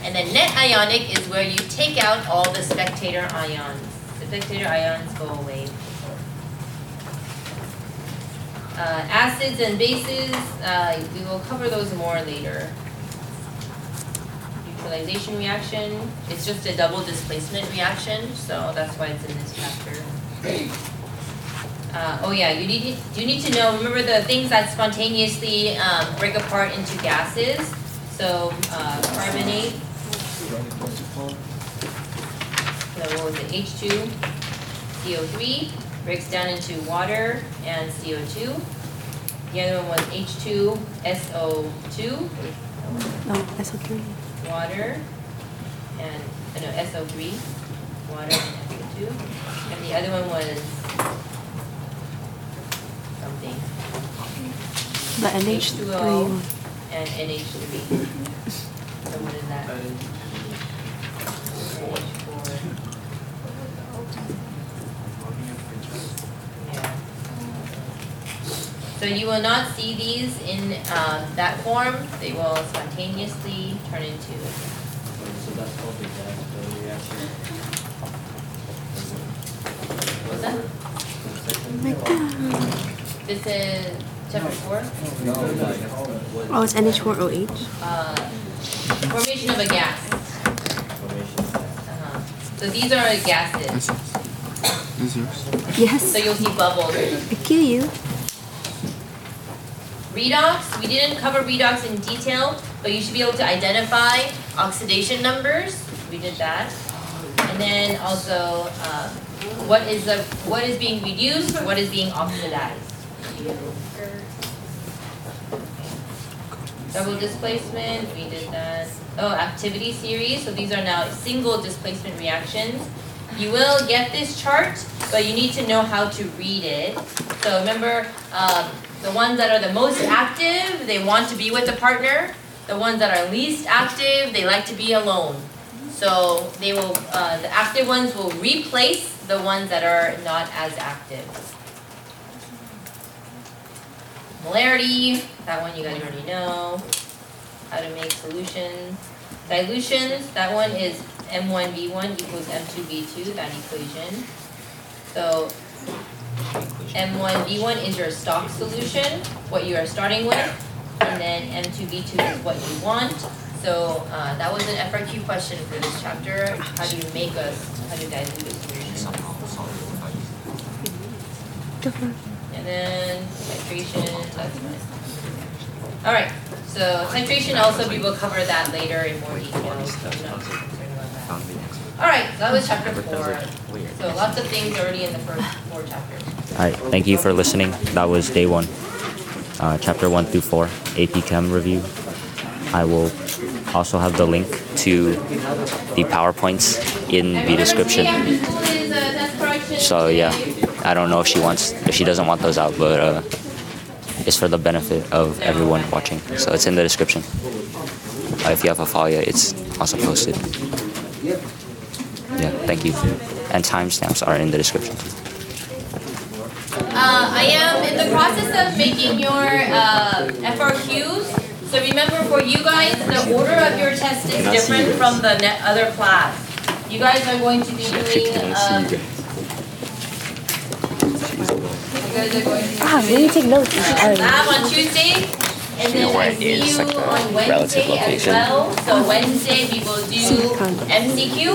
And then net ionic is where you take out all the spectator ions. The spectator ions go away. Uh, acids and bases, uh, we will cover those more later. Neutralization reaction, it's just a double displacement reaction, so that's why it's in this chapter. Uh, oh yeah, you need, you need to know, remember the things that spontaneously, um, break apart into gases? So, uh, carbonate. So what was it, H two, CO three, breaks down into water and CO two. The other one was H two, SO two, Oh, SO3. Water, and, uh, no, SO three, water and SO two. And the other one was something, The NH3 and NH three. So what is that? Yeah. So you will not see these in um, that form, they will spontaneously turn into, So that's all the gas, the reaction. what's that? Like that. This is chapter four, No, like, what Oh, it's NH4OH. uh, formation of a gas. information is that? Uh-huh. So these are gases, This is. This is yours. Yes. so you'll see bubbles. I kill you. Redox, we didn't cover redox in detail, but you should be able to identify oxidation numbers. We did that. And then also, um, what is the, what is being reduced, what is being oxidized. Double displacement, we did that. Oh, activity series, so these are now single displacement reactions. You will get this chart, but you need to know how to read it. So remember, um, the ones that are the most active, they want to be with a partner. The ones that are least active, they like to be alone. So they will, uh, the active ones will replace the ones that are not as active. Molarity, that one you guys already know. How to make solutions. Dilutions, that one is M1V1 equals M2V2, that equation. So M1V1 is your stock solution, what you are starting with. And then M2V2 is what you want. So uh, that was an FRQ question for this chapter. How do you make a, how do you dilute a solution? And then titration, that's fine. Alright, so titration also, we will cover that later in more detail, so I'm not concerned about that. Alright, so that was chapter four. So lots of things already in the first four chapters. All right, thank you for listening. That was day one, uh, chapter one through four, AP Chem review. I will also have the link to the PowerPoints in the description. So yeah, I don't know if she wants, if she doesn't want those out, but uh, it's for the benefit of everyone watching. So it's in the description. Uh, if you have a FALIA, it's also posted. Yeah, thank you. And timestamps are in the description. Uh, I am in the process of making your uh, FRQs. So remember, for you guys, the order of your test is different from the ne- other class. You guys are going to be doing. Um, you guys are going to be Ah, we need to take notes. uh, lab on Tuesday, and then I see you on Wednesday as well. So Wednesday we will do MCQ,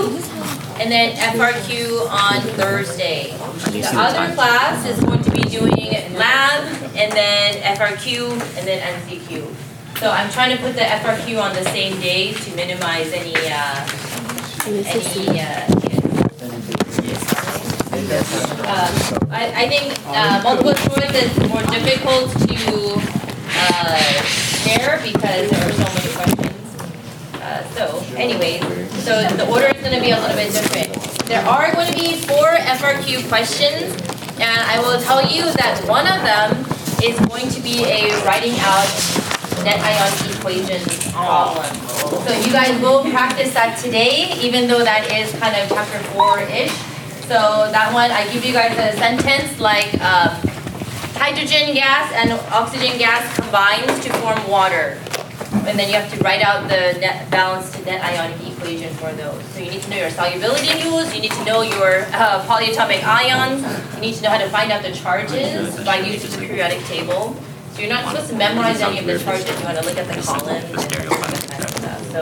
and then FRQ on Thursday. The other class is going to be doing lab, and then FRQ, and then MCQ. So I'm trying to put the FRQ on the same day to minimize any, uh, any, uh, uh, I, I think, uh, multiple choice is more difficult to, uh, share because there are so many questions. So, anyways, so the order is gonna be a little bit different. There are going to be four FRQ questions, and I will tell you that one of them is going to be a writing out net ion equation problem. So you guys will practice that today, even though that is kind of chapter four-ish. So that one, I give you guys a sentence like, um, hydrogen gas and oxygen gas combines to form water. And then you have to write out the net balance to net ionic equation for those. So you need to know your solubility rules, you need to know your uh, polyatomic ions, you need to know how to find out the charges by using the periodic table. So you're not supposed to memorize any of the charges, you want to look at the columns. So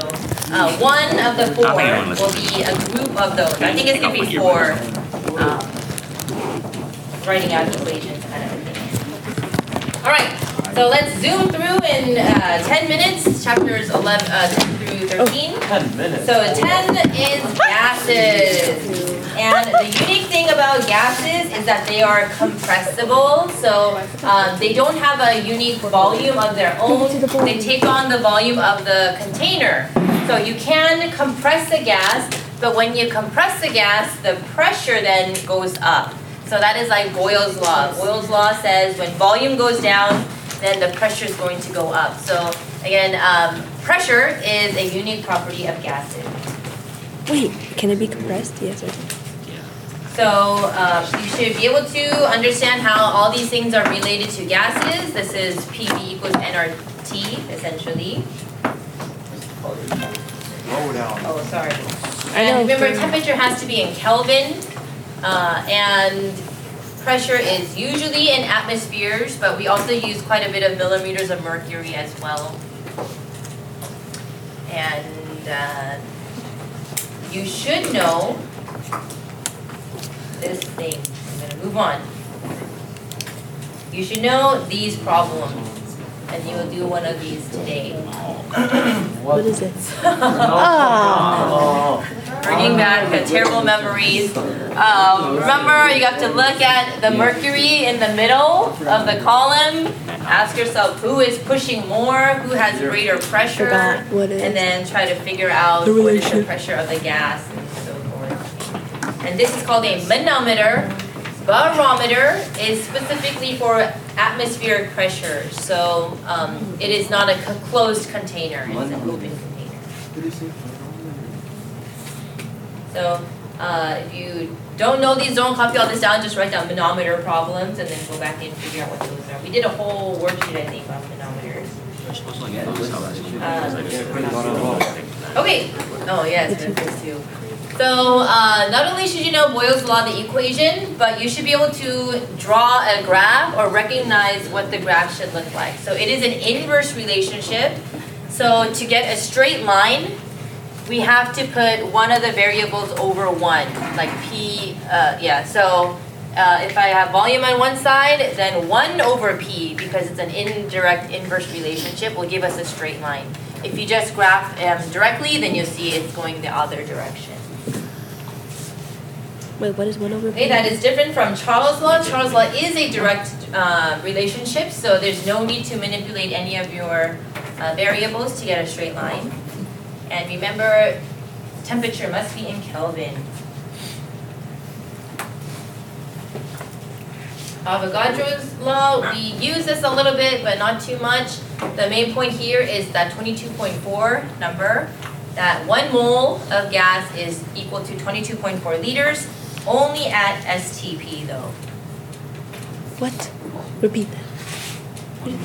uh, one of the four will be a group of those. I think it's going to be four um, writing out equations kind of thing. All right, so let's zoom through in uh, 10 minutes, chapters 11, uh, 10 through 13. 10 minutes. So 10 is gases. And the unique thing about gases is that they are compressible. So um, they don't have a unique volume of their own. They take on the volume of the container. So you can compress a gas, but when you compress the gas, the pressure then goes up. So that is like Boyle's law. Boyle's law says when volume goes down, then the pressure is going to go up. So again, um, pressure is a unique property of gases. Wait, can it be compressed? Yes or no? So um, you should be able to understand how all these things are related to gases. This is PV equals nRT essentially. Slow down. Oh, sorry. I know, And remember, temperature has to be in Kelvin, uh, and pressure is usually in atmospheres, but we also use quite a bit of millimeters of mercury as well. And uh, you should know this thing. I'm gonna move on. You should know these problems, and you will do one of these today. What is it? Ah. [LAUGHS] Bringing back the terrible memories. Um, remember, you have to look at the mercury in the middle of the column. Ask yourself who is pushing more, who has greater pressure, Forgot and then try to figure out The what is the pressure of the gas and so forth. And this is called a manometer. Barometer is specifically for atmospheric pressure, so um, it is not a closed container, it's an open container. So, uh, if you don't know these, don't copy all this down, just write down manometer problems and then go back and figure out what those are. We did a whole worksheet, I think, on manometers. Um, Okay, oh yes, this too. So, uh, not only should you know Boyle's law, the equation, but you should be able to draw a graph or recognize what the graph should look like. So it is an inverse relationship. So to get a straight line, we have to put one of the variables over one, like p, uh, yeah, so uh, if I have volume on one side, then one over p, because it's an indirect inverse relationship, will give us a straight line. If you just graph um, directly, then you'll see it's going the other direction. Wait, what is one over? Okay, that is different from Charles' law. Charles' law is a direct uh, relationship, so there's no need to manipulate any of your uh, variables to get a straight line. And remember, temperature must be in Kelvin. Avogadro's law, we use this a little bit, but not too much. The main point here is that 22.4 number, that one mole of gas is equal to 22.4 liters, only at STP though. What? Repeat that. one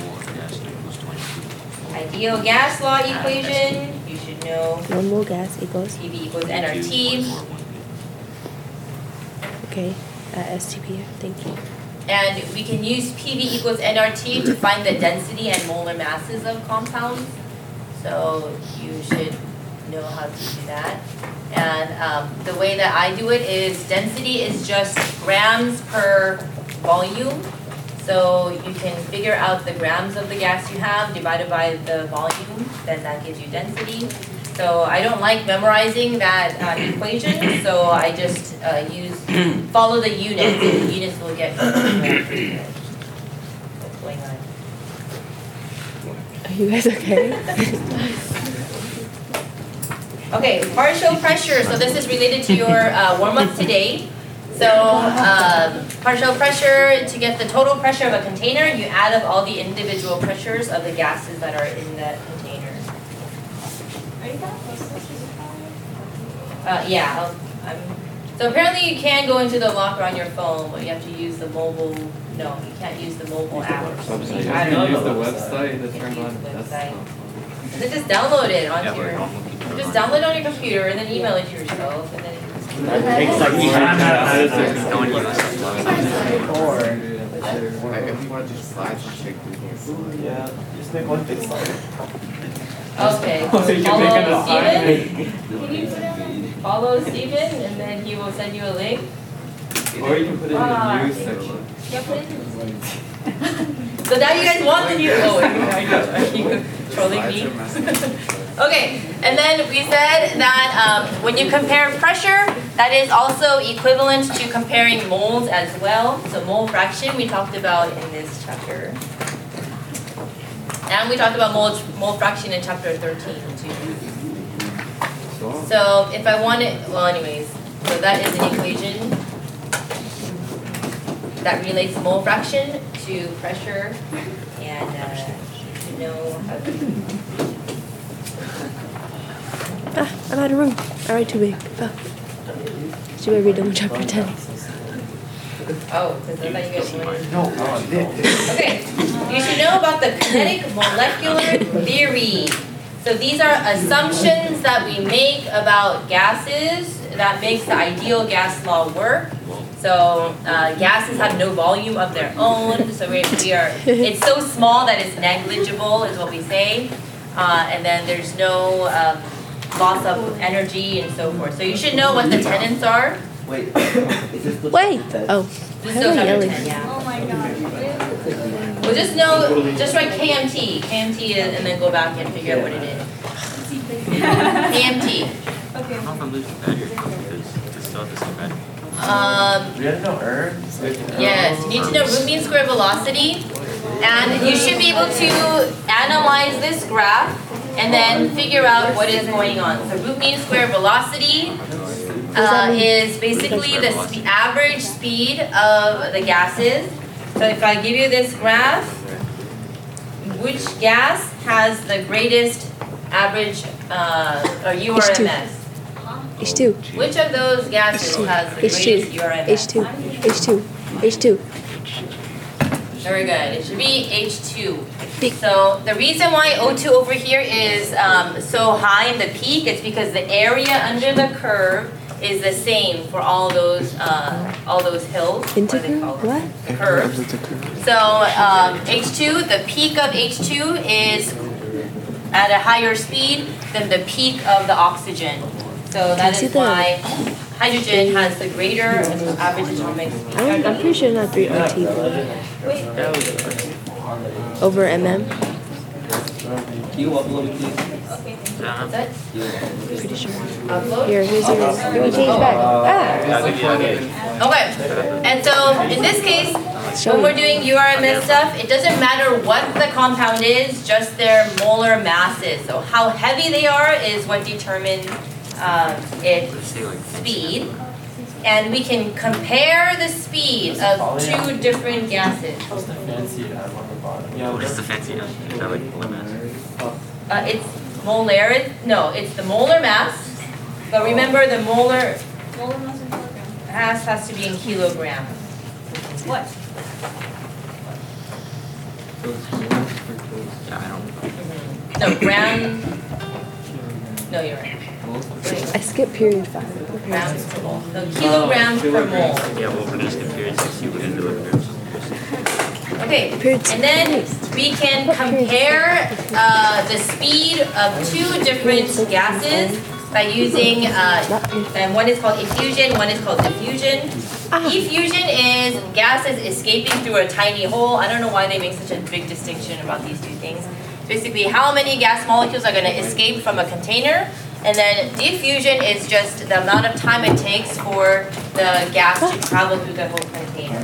Ideal gas law equation, you should know One more gas equals. PV equals nRT. Okay. Uh, STP. Thank you. And we can use PV equals nRT to find the density and molar masses of compounds. So you should know how to do that. And um, the way that I do it is density is just grams per volume. So you can figure out the grams of the gas you have divided by the volume, then that gives you density. So I don't like memorizing that uh, equation, so I just uh, use, [CLEARS THROAT] follow the units, and the units will get pretty good. What's going on? Are you guys okay? [LAUGHS] [LAUGHS] Okay, partial pressure, so this is related to your uh, warm-up today. So, um, partial pressure, to get the total pressure of a container, you add up all the individual pressures of the gases that are in the container. Uh, yeah, I'll- I'm, so apparently you can go into the locker on your phone, but you have to use the mobile, no, you can't use the mobile app. Website. I You know can use the the website to turn Use on the website. desktop. And then just download it Yeah, onto we're your, just download it on your computer and then email it to yourself and then. Takes like No one uses it. If you want to just slides and check through here. Yeah, just make one big slide. Okay, [LAUGHS] So you can make an follow Steven, assignment. follow Steven and then he will send you a link. Or you can put it in Ah, the news section. Yeah, put it in. [LAUGHS] So now you guys want the new, oh, are you, are you trolling me? [LAUGHS] Okay, and then we said that um, when you compare pressure, that is also equivalent to comparing moles as well. So mole fraction we talked about in this chapter. And we talked about mole, mole fraction in chapter 13 too. So if I want it, well anyways, so that is an equation that relates mole fraction to pressure and uh, you know how to Ah, I'm out of room. I write too big. Oh. Should I read on chapter 10? Oh, because I thought you guys wanted. No, this. Okay, you should know about the kinetic molecular theory. So these are assumptions that we make about gases that makes the ideal gas law work. So uh, gases have no volume of their own, so we, we are, [LAUGHS] it's so small that it's negligible is what we say. Uh, and then there's no um, loss of energy and so forth. So you should know what the tenants are. Wait, is this the Wait! Oh. This is am I chapter yelling? 10, yeah. Oh my god. Well, just know, just write KMT, KMT is- and then go back and figure out what it is. [LAUGHS] KMT. Okay. How come losing battery? Because it's still at the same battery. Um, We had no errors. yes, you need to know root mean square velocity. And you should be able to analyze this graph and then figure out what is going on. So root mean square velocity uh, is basically the spe- average speed of the gases. So if I give you this graph, which gas has the greatest average uh, or URMS? H2. Which of those gases has the greatest H2. URMS? H2. H2. H2. Very good. It should be H2. So the reason why O2 over here is um, so high in the peak is because the area under the curve is the same for all those uh, all those hills. What Integral? called? What? Curves. So um, H2, the peak of H2 is at a higher speed than the peak of the oxygen. So that is why hydrogen has the greater average atomic speed. I'm, I'm pretty sure not 3 RT, but over mm. Can you upload it, please? Is that Pretty sure. Here, here's yours. We change back. Ah! Okay, and so in this case, when we're doing URMS stuff, it doesn't matter what the compound is, just their molar masses. So how heavy they are is what determines um, its speed. And we can compare the speed of two different gases. Fancy add on the bottom. What is the fancy name? Is that like molar mass? Uh, it's molar, no, it's the molar mass. But remember, the molar Molar mass mass has to be in kilogram. What? Yeah, I don't. No, gram. No, you're right. I skipped period 5. Grams per mole. No, kilograms per mole. Yeah, well, we're just comparing to see what it. Okay, and then we can compare uh, the speed of two different gases by using, uh, and one is called effusion, one is called diffusion. Effusion is gases escaping through a tiny hole. I don't know why they make such a big distinction about these two things. Basically, how many gas molecules are going to escape from a container. And then diffusion is just the amount of time it takes for the gas to travel through the whole container.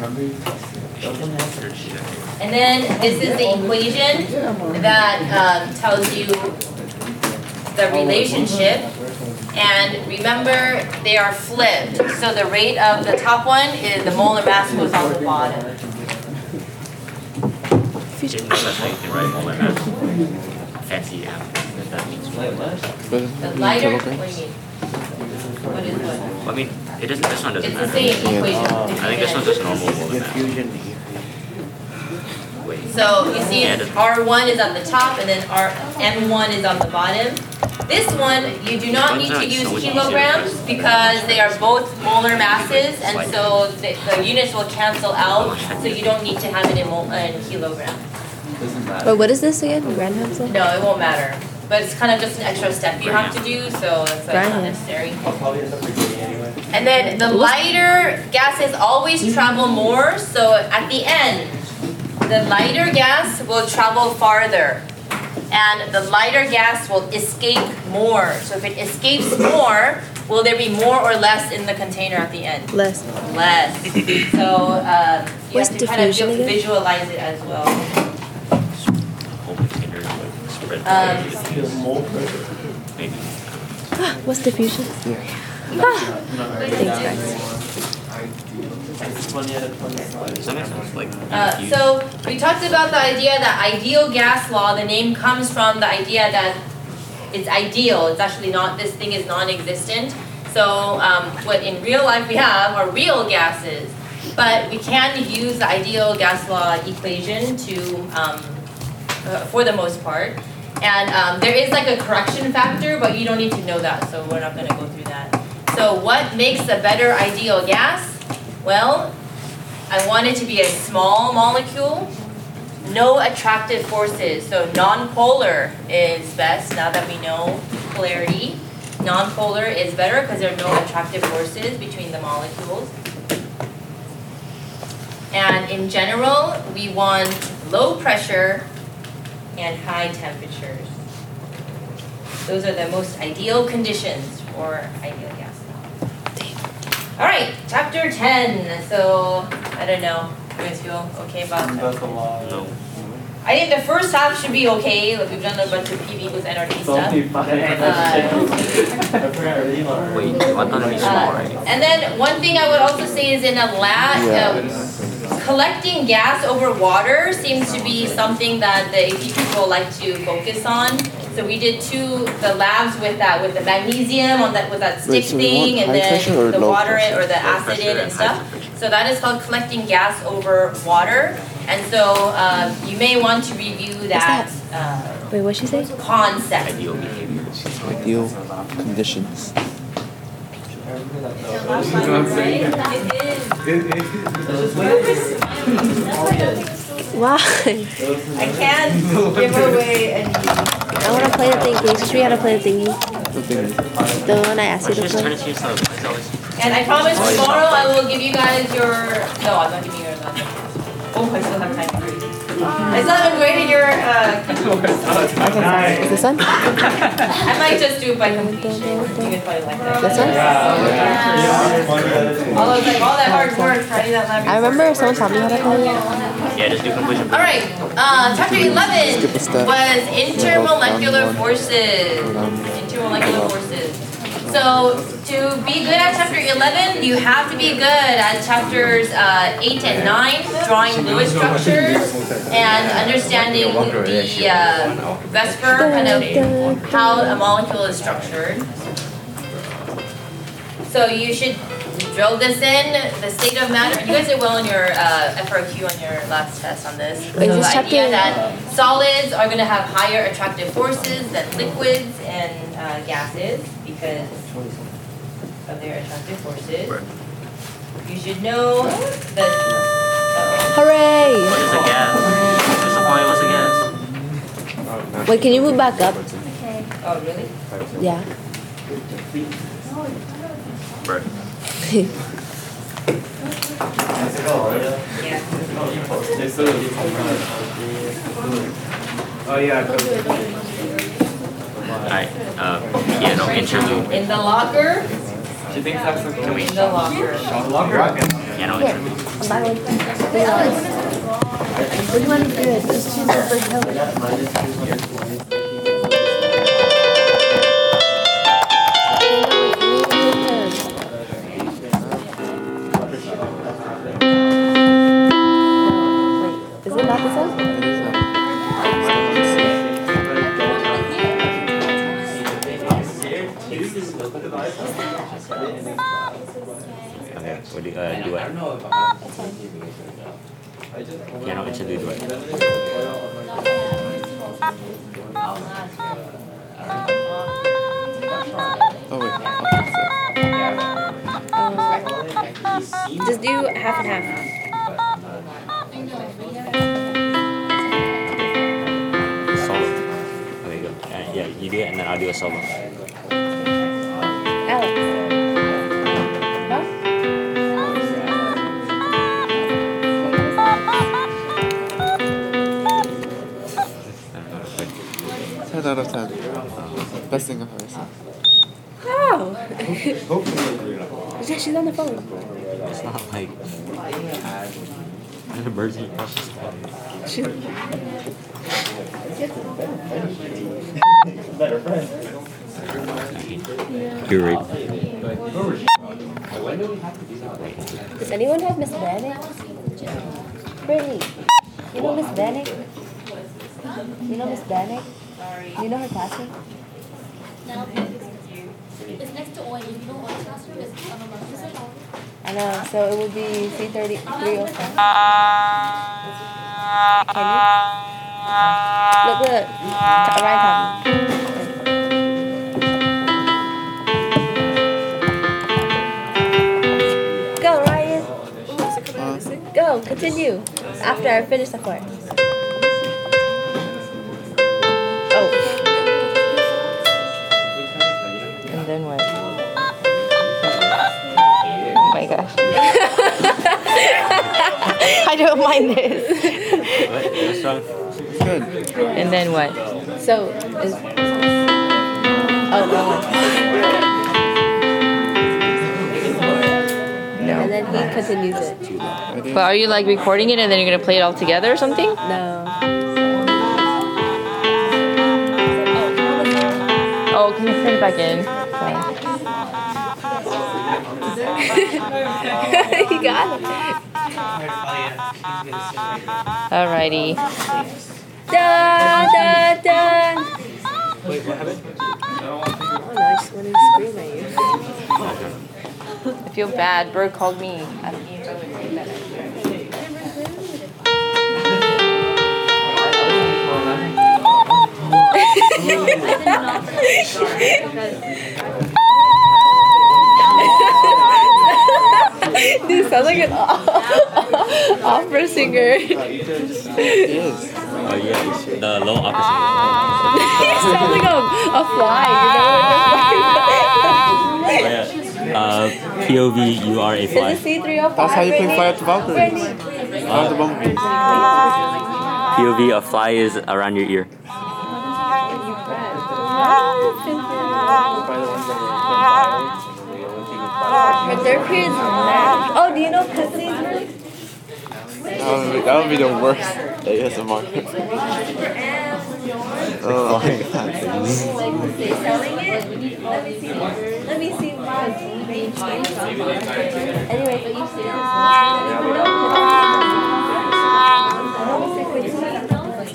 And then this is the equation that um, tells you the relationship And remember, they are flipped. So the rate of the top one is the molar mass goes on the bottom. Didn't know that's how you can write molar mass. Fancy. If that. The lighter, what do you mean? What is what? I mean, it doesn't. This one doesn't It's the matter. same equation. I think this one's just normal molar mass. Wait. So you see Yeah, it doesn't- R1 is on the top and then R M1 is on the bottom. This one, you do not need to One's use not so easier, kilograms but- because they are both molar masses and so the, the units will cancel out, oh, so you don't need to have it in mol, uh, in kilograms. Wait, what is this again? Grand pencil? No, it won't matter, but it's kind of just an extra step you have to do, so it's like not Right. necessary. I'll probably end up regretting anyway. And then the lighter gases always travel more, so at the end, the lighter gas will travel farther. And the lighter gas will escape more. So if it escapes [COUGHS] more, will there be more or less in the container at the end? Less. Less. So um, you What's have to kind of diffusion again? visualize it as well. Um. What's diffusion? Ah. Thanks, guys. Twenty out of twenty. Does that make sense? Like. Uh, so we talked about the idea that ideal gas law, the name comes from the idea that it's ideal, it's actually not, this thing is non-existent. So um, what in real life we have are real gases, but we can use the ideal gas law equation to, um, uh, for the most part. And um, there is like a correction factor, but you don't need to know that, so we're not gonna go through that. So what makes a better ideal gas? Well, I want it to be a small molecule, no attractive forces. So non-polar is best now that we know polarity. Non-polar is better because there are no attractive forces between the molecules. And in general, we want low pressure and high temperatures. Those are the most ideal conditions for ideal gas. All right, chapter 10. So, I don't know. You guys feel okay about that? That's a lot. No. I think the first half should be okay. Like we've done a bunch of PV with NRT stuff. Uh, I forgot already. Wait, I thought it'd be small, right? and then one thing I would also say is in a lab, uh, collecting gas over water seems to be something that the AP people like to focus on. So we did two, the labs with that, with the magnesium on that, with that stick Wait, so thing and high pressure or then the low water it pressure? or the Low acid pressure in and and stuff. So that is called collecting gas over water. And so um, you may want to review that uh, Wait, what'd she say? concept. Ideal behavior. Ideal conditions. Why? I can't give away any. I want to play the thing. Can you teach me how to play the thingy? The thing. The one I asked you to Just turn play? it to yourself. It's always. And I promise tomorrow I will give you guys your. No, I'm not giving you yours. Oh, I still have time for you. I still graded your. Uh, Is this one? [LAUGHS] I might just do it by completion. You can probably like that. This one? Although it's like all that hard work, trying that lab. I remember someone taught me how to play. Yeah, just do completion. All right, uh, chapter 11 Skip a step. was intermolecular forces. Intermolecular forces. So to be good at chapter 11, you have to be good at chapters uh, 8 and 9, drawing Lewis structures and understanding the uh, VSEPR kind of how a molecule is structured. So you should drill this in, the state of matter. You guys did well on your uh, FRQ on your last test on this. So the idea that solids are going to have higher attractive forces than liquids and uh, gases because of their attractive forces. You should know that. uh Hooray! What is a gas? Just a fire, what's a gas? Wait, can you move back up? Okay. Oh, really? Yeah. Bird. Oh yeah. Alright, uh, piano interlude. In the locker? She thinks that's Can we? In the locker. Piano interlude. Which one is good? Is it not the same? Okay, what do you, uh, duet. Piano interlude duet. Oh wait, Just do half and half. Solo. There you go. Uh, yeah, you do it and then I'll do a solo. Alex. Ten out of ten. Best thing I've ever seen. How? yeah, [LAUGHS] she's on the phone. It's not like an emergency process. She's [LAUGHS] Better friend. You're right. Does anyone have Miss Vanek? Brittany, you know Miss Vanek? You know Miss Vanek? You know her classroom? No, it's next to oil. If you know oil classroom, it's on the left side. I know, so it would be 330, 305. Can you? Look, look. T- Go, continue. After I finish the part. Oh. And then what? Oh my gosh. [LAUGHS] I don't mind this. Good. And then what? So, is. Oh, one. He continues it. But are you like recording it and then you're gonna play it all together or something? No. Oh, can you put it back in? Sorry. he [LAUGHS] got it. Alrighty. Dun, dun, dun. Wait, what happened? Oh no, I just want to scream at you. I feel bad. Bird called me. I don't Dude, sounds like an [LAUGHS] opera singer. Oh yeah, the low opposite. [LAUGHS] he sounds like a, a fly, you know? Oh, yeah. [LAUGHS] Uh, POV, you are a Is fly. it C305? That's how you play Brittany? Fly Up to Valkyries. Brittany? Fly Up. POV, a fly is around your ear. Her is mad. Oh, do you know Cooksey's room? That would be, that would be the worst ASMR. oh, I can't say this. selling it? Let me see. Let me see mine. Anyway, but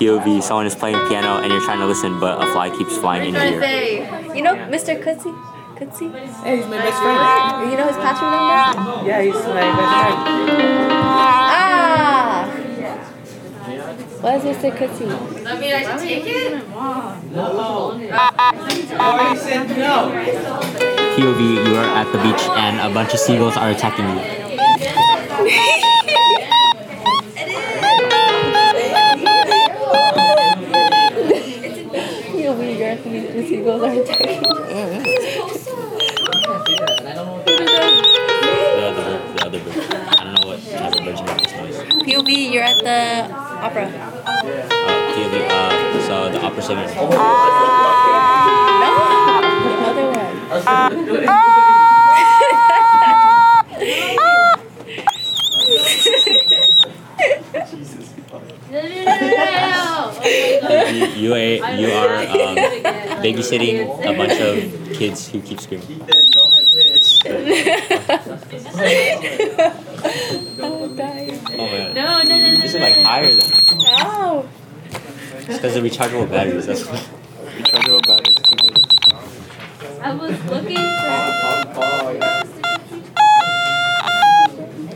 you POV, someone is playing piano and you're trying to listen, but a fly keeps flying in your ear. say, you know Mr. Cooksey? Cooksey? Hey, he's my best friend. You know his classroom number? Yeah, he's my best friend. Ah! What is Mr. Cooksey? I mean, I should take it? POV, you are at the beach and a bunch of seagulls are attacking you. You'll be your the seagulls are attacking. The other bird, the other bird. I don't know what type of birds make this noise. POV, you're at the opera. Uh, POV, uh, so the opera singer. No, the other one. You, you, a, you are um, babysitting a bunch of kids who keep screaming. I'm dying. Oh my god. No, no, no, no. This is like higher than. Ow! It's because of rechargeable batteries. That's why. Rechargeable batteries. Too good. I was looking for.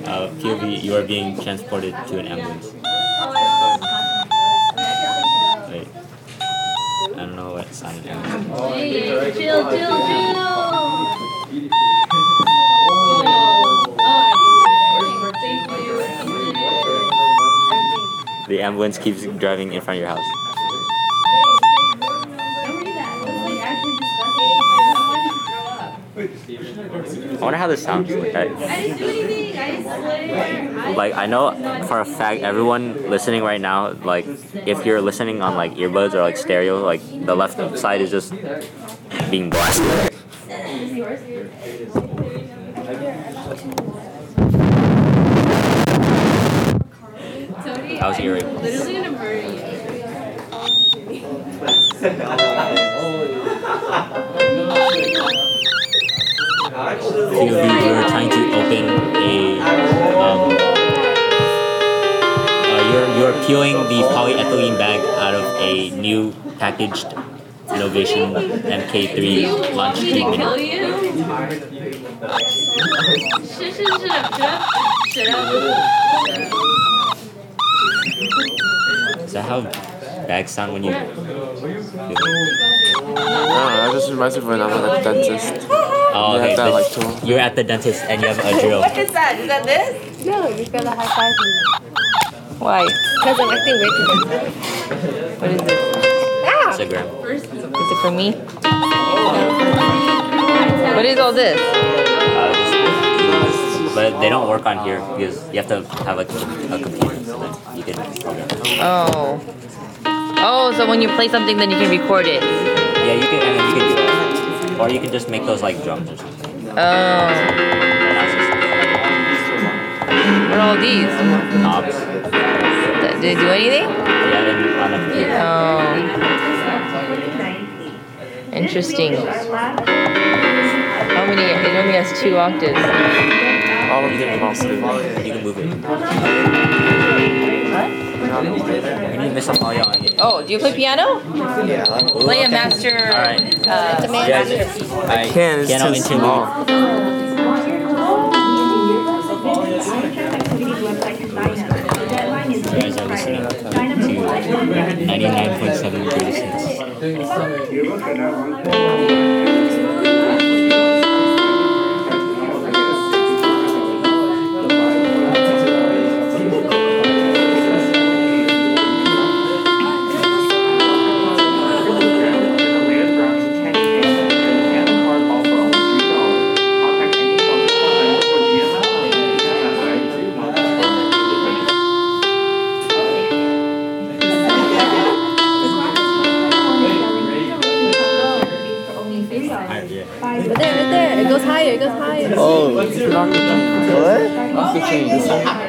Uh, POV, you are being transported to an ambulance. Wait. I don't know what sign it is. Hey, chill, chill, chill. The ambulance keeps driving in front of your house. I wonder how this sounds. Like, I, I didn't do anything. I swear. like I know for a fact everyone listening right now, like if you're listening on like earbuds or like stereo, like the left side is just being blasted. Tony, How's your I'm literally gonna murder you. POV, we were trying to open a um, uh, you're you're peeling the polyethylene bag out of a new packaged Innovation MK3 launch up. Is that how bags sound when you? I don't know, that just reminds me of when I was at the dentist. Oh, You okay. have that, like, this- tool. you're at the dentist and you have a drill. What is that? Is that this? No, you got a high five. Why? Because I'm acting weird. What is this? Instagram. Is it for me? What is all this? Uh, but they don't work on here because you have to have like a computer so that you can program. Oh. Oh, so when you play something, then you can record it. Yeah, you can, and then you can do that, or you can just make those like drums or something. Oh. What are all these? Knobs. Do they do anything? Yeah, and on a computer. Oh. Interesting. How many? It only has two octaves. All of them possibly. you can move it. You need Miss Amalia on it. Oh, do you play piano? Yeah. Play a master. Alright. Uh, Yeah, I can, it's piano too interlude. small. The deadline is You What?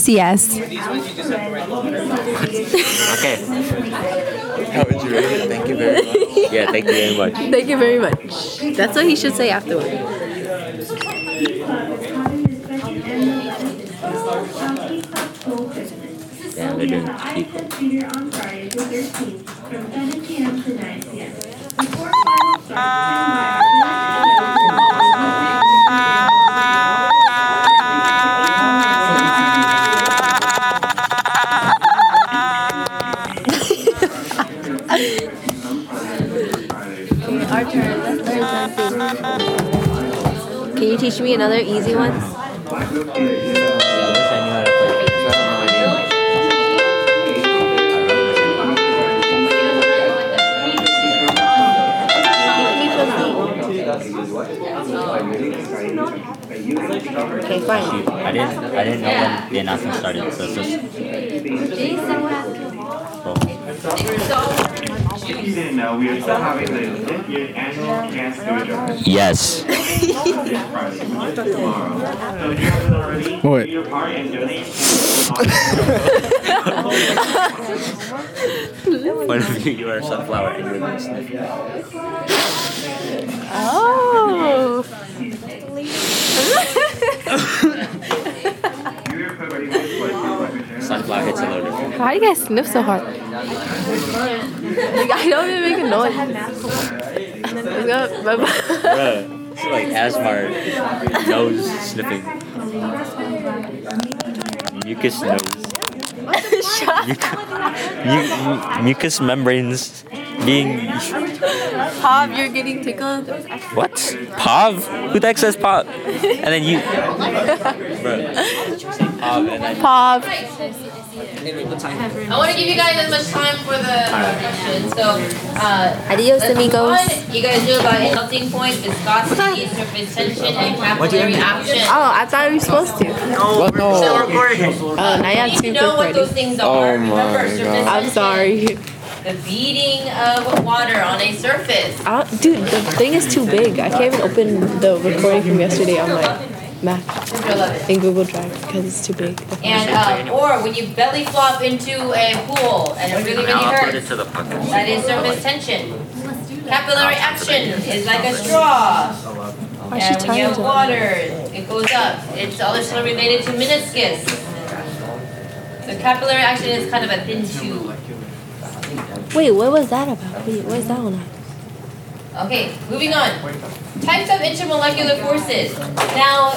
Muchos gracias. Okay. How would you rate it? Thank you very much. [LAUGHS] Yeah, thank you very much. Thank you very much. That's what he should say afterward. Damn, they're doing people. Theater teach me another easy one? Okay, fine. I didn't. I didn't know when the announcement started, so it's just. Yes. What? do [LAUGHS] your part and donate to Point of view, you are a sunflower and you're the sniff. Oh. Sunflower hits a little different. Why do you guys sniff so hard? Like, [LAUGHS] I don't even make a noise. Let's go. Bye bye. Like asthma nose sniffing. Mucus nose. Mu- mu- mucus membranes being. Pop, you're getting tickled. What? Pav? Who the heck says Pav? And then you. [LAUGHS] Bruh. Pav and then. Pop. I want to give you guys as much time for the questions. So, uh, Adios, lesson amigos. one, you guys knew about melting point, viscosity, surface tension, and capillary action. Oh, I thought we were supposed to. What? No. Oh, now you You have need to to know what those things are. Oh Remember, my surface God. I'm sorry. The beating of water on a surface. I don't, dude, the thing is too big. I can't even open the recording from yesterday on my Mac in Google Drive because it's too big. And uh, or when you belly flop into a pool and it really, really Now I'll put it hurts. the. That is surface tension. Capillary action is like a straw. Why is And when you have water, it goes up. It's also related to meniscus. So capillary action is kind of a thin tube. Wait, what was that about? Wait, what is that one? Okay, moving on. Types of intermolecular forces. Now,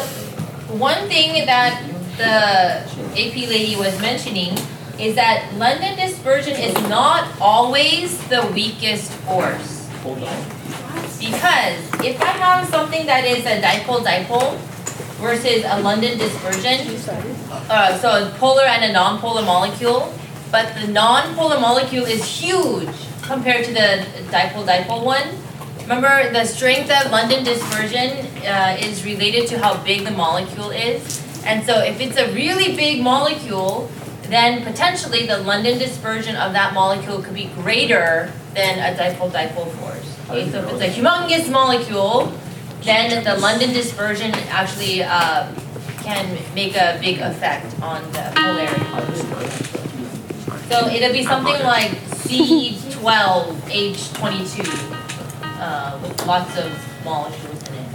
one thing that the AP lady was mentioning is that London dispersion is not always the weakest force. Because if I have something that is a dipole-dipole versus a London dispersion, uh, so a polar and a non-polar molecule, but the non-polar molecule is huge compared to the dipole-dipole one. Remember, the strength of London dispersion uh, is related to how big the molecule is. And so if it's a really big molecule, then potentially the London dispersion of that molecule could be greater than a dipole-dipole force. Okay, so if it's a humongous molecule, then the London dispersion actually uh, can make a big effect on the polarity. So it'll be something like C12H22 uh, with lots of molecules in it.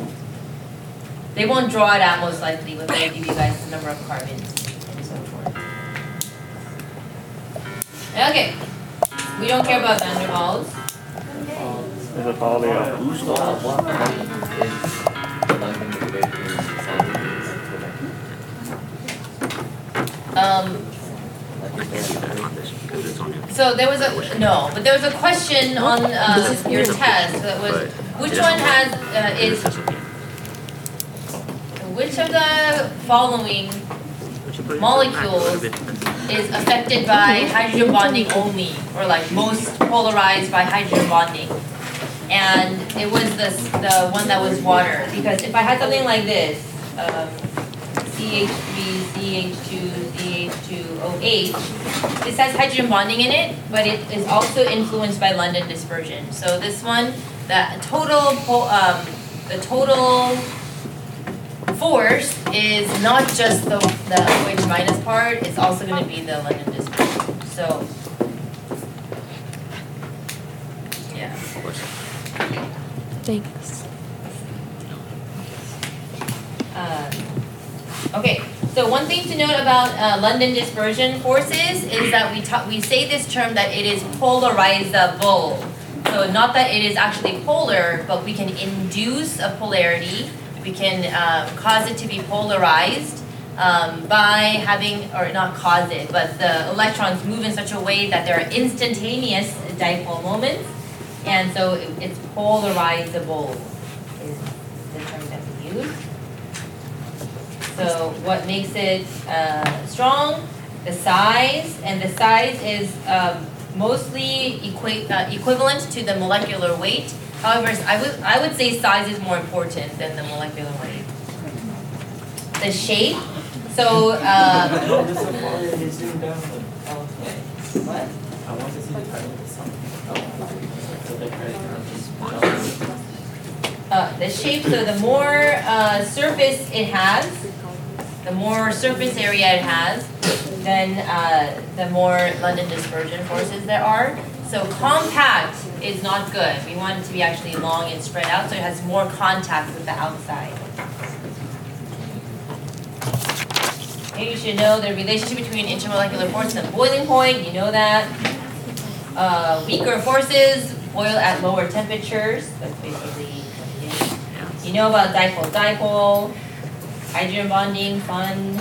They won't draw it out most likely, but they'll give you guys the number of carbons and so forth. Okay, we don't care about van der Waals. Is it polio? Um, so there was a, no, but there was a question on uh, your test that was, which one has, uh, is, which of the following molecules is affected by hydrogen bonding only, or like most polarized by hydrogen bonding? And it was this, the one that was water, because if I had something like this, um, CH3, CH2, CH2OH, this has hydrogen bonding in it, but it is also influenced by London dispersion. So this one, the total, um, the total force is not just the, the OH minus part, it's also gonna be the London dispersion, so. Yeah. Thanks. Uh, Okay, so one thing to note about uh, London dispersion forces is that we we say this term that it is polarizable. So not that it is actually polar, but we can induce a polarity. We can um, cause it to be polarized um, by having, or not cause it, but the electrons move in such a way that there are instantaneous dipole moments, and so it- it's polarizable is the term that we use. So what makes it uh, strong? The size, and the size is um, mostly equi- uh, equivalent to the molecular weight. However, I would I would say size is more important than the molecular weight. the shape. So, uh, [LAUGHS] what? Uh, the shape, so the more uh, surface it has, the more surface area it has, then uh, the more London dispersion forces there are. So compact is not good. We want it to be actually long and spread out so it has more contact with the outside. You should know the relationship between intermolecular force and boiling point. You know that. Uh, weaker forces boil at lower temperatures. That's basically you know about dipole dipole, hydrogen bonding, fun,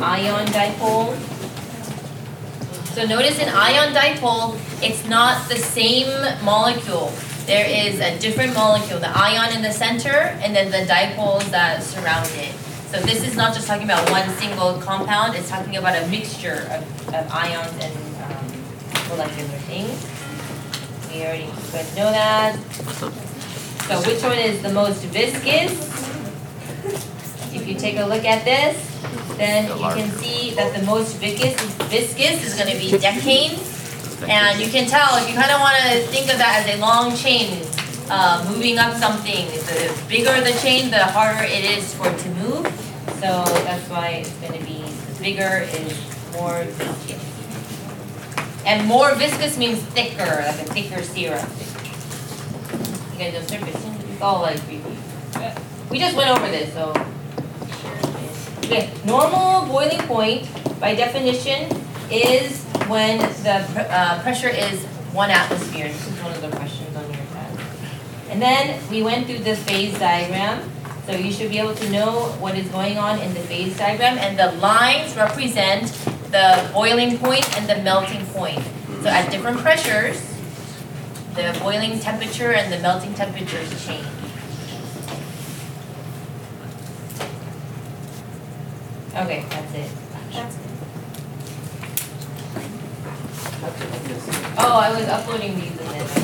ion dipole. So notice in ion dipole, it's not the same molecule. There is a different molecule, the ion in the center, and then the dipoles that surround it. So this is not just talking about one single compound, it's talking about a mixture of, of ions and um, molecular things. We already, know that. So which one is the most viscous? If you take a look at this, then you can see that the most viscous, viscous is gonna be decane. And you can tell, if you kind of want to think of that as a long chain, uh, moving up something, the bigger the chain, the harder it is for it to move. So that's why it's gonna be, bigger is more viscous. And more viscous means thicker, like a thicker syrup. You guys know it's all like, we, we just went over this, so. Okay, normal boiling point, by definition, is when the uh, pressure is one atmosphere. This is one of the questions on your test. And then we went through the phase diagram. So you should be able to know what is going on in the phase diagram. And the lines represent the boiling point and the melting point. So at different pressures, the boiling temperature and the melting temperatures change. Okay, that's it. Oh, I was uploading these in this.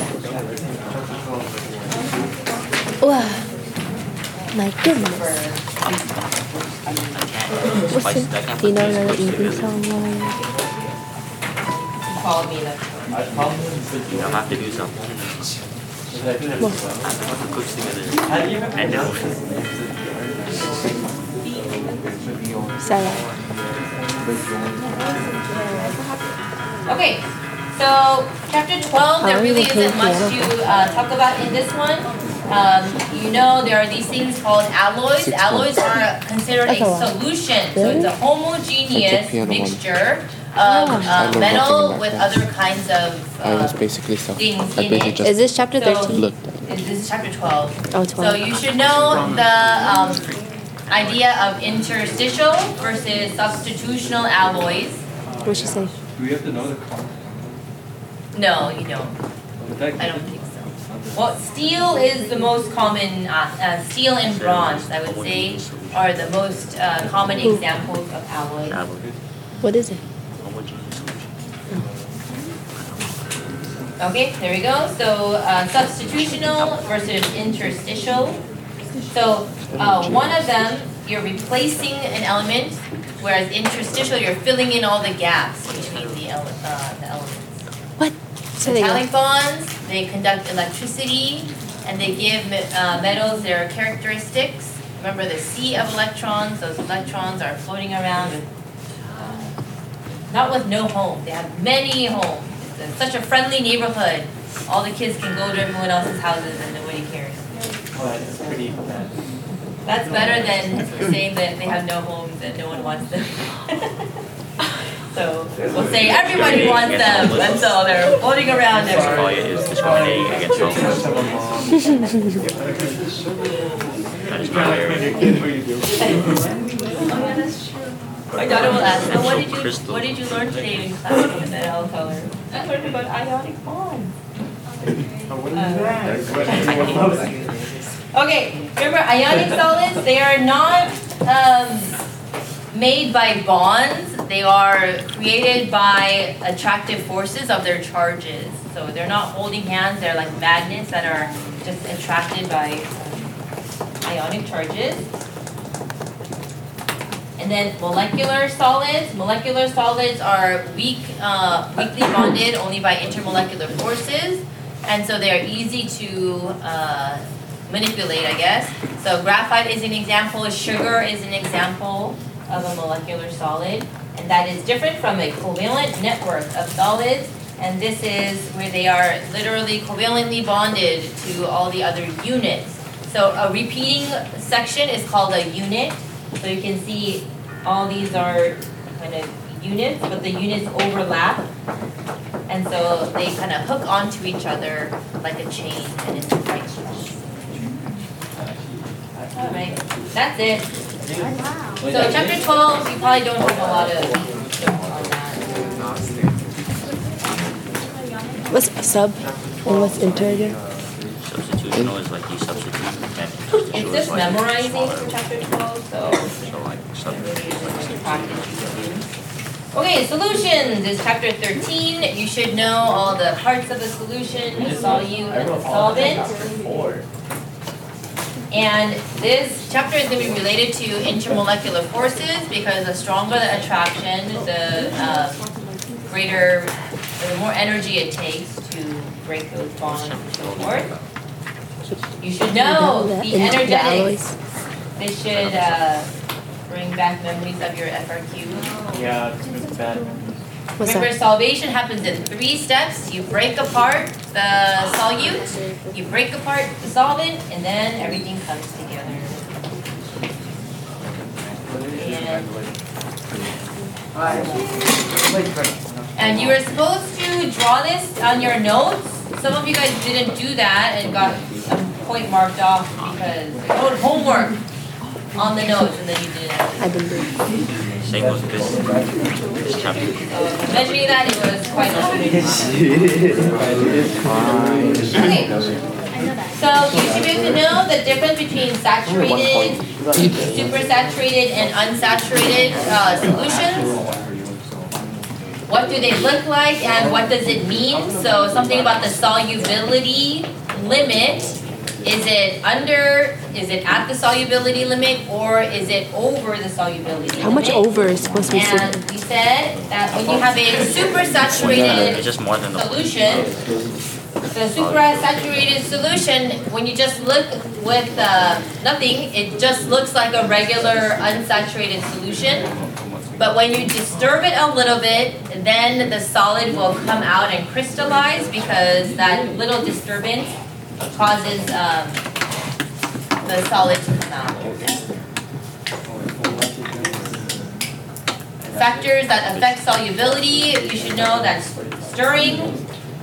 Wow. My goodness. What's it? Do you know another easy song? Called me that. You don't have to do something. I have to put together. I know. Sarah. Okay, so chapter twelve, there How are you really isn't much to uh, talk about in this one. Um, you know, there are these things called alloys. Alloys are considered a solution, so it's a homogeneous mixture of Ah. Uh, metal with that. other kinds of I was uh, basically self. things I in basically it. just Is this chapter So- 13? looked at. This is chapter twelve. Oh, So 12. you should know the um, idea of interstitial versus substitutional alloys. What'd she say? Do we have to know the color? No, you don't. I don't think so. Well, steel is the most common, uh, uh, steel and bronze, I would say, are the most uh, common examples of alloys. What is it? Okay, there we go. So uh, substitutional versus interstitial. So uh, one of them, you're replacing an element, whereas interstitial, you're filling in all the gaps between the, ele- uh, the elements. What? That Metallic bonds, they conduct electricity and they give uh, metals their characteristics. Remember the sea of electrons, those electrons are floating around with, not with no home, they have many homes. It's such a friendly neighborhood. All the kids can go to everyone else's houses and nobody cares. Oh, that's pretty bad. That's better than saying that they have no homes and no one wants them. [LAUGHS] So we'll say everybody wants them, and so they're floating around everywhere. Messiah is discriminating against Muslims. That is not very [LAUGHS] My daughter will ask, so what did you, what did you learn today in class in the L color? I learned about ionic bonds. [LAUGHS] Okay, remember ionic solids, they are not, um, made by bonds, they are created by attractive forces of their charges. So they're not holding hands, they're like magnets that are just attracted by um, ionic charges. And then molecular solids. Molecular solids are weak, uh, weakly bonded only by intermolecular forces, and so they are easy to uh, manipulate, I guess. So graphite is an example. Sugar is an example of a molecular solid, and that is different from a covalent network of solids. And this is where they are literally covalently bonded to all the other units. So a repeating section is called a unit. So you can see all these are kind of units, but the units overlap. And so they kind of hook onto each other like a chain and it's quite strong. Alright, that's it. Oh, so chapter twelve, you probably don't have a lot of on. What's sub and what's inter again? Substitutional is like you substitute and It's just memorizing for chapter twelve, so. So like substitute is like practice you can do. Okay, solutions is chapter thirteen. You should know all the parts of the solution, the solute and the solvent. And this chapter is gonna be related to intermolecular forces because the stronger the attraction, the uh, greater, the more energy it takes to break those bonds and so forth. You should know That the in energetics. alloys. This should uh, bring back memories of your FRQ. Yeah, it's bad. What's Remember, that? solvation happens in three steps. You break apart the solute, you break apart the solvent, and then everything comes together. And, and you were supposed to draw this on your notes. Some of you guys didn't do that and got a point marked off because you wrote homework on the notes and then you didn't. I've been doing. Same with this, this chapter. Mentioning that, it was quite Okay. So you should be able to know the difference between saturated, supersaturated, and unsaturated uh, solutions. What do they look like and what does it mean? So something about the solubility limit. Is it under, is it at the solubility limit, or is it over the solubility How much limit? over is supposed to be super? And we said that when you have a supersaturated It's just more than the. solution, the supersaturated solution, when you just look with uh, nothing, it just looks like a regular unsaturated solution. But when you disturb it a little bit, then the solid will come out and crystallize because that little disturbance causes um, the solid to come out. Factors that affect solubility, you should know that stirring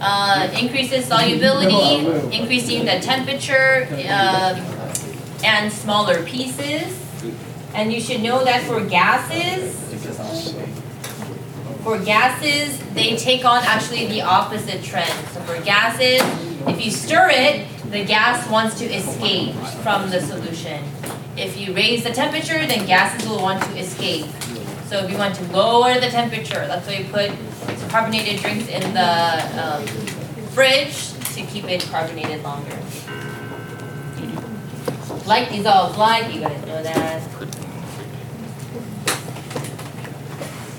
uh, increases solubility, increasing the temperature uh, and smaller pieces. And you should know that for gases, for gases, they take on actually the opposite trend. So for gases, if you stir it, the gas wants to escape from the solution. If you raise the temperature, then gases will want to escape. So if you want to lower the temperature, that's why you put carbonated drinks in the um, fridge to keep it carbonated longer. Like dissolves like, you guys know that.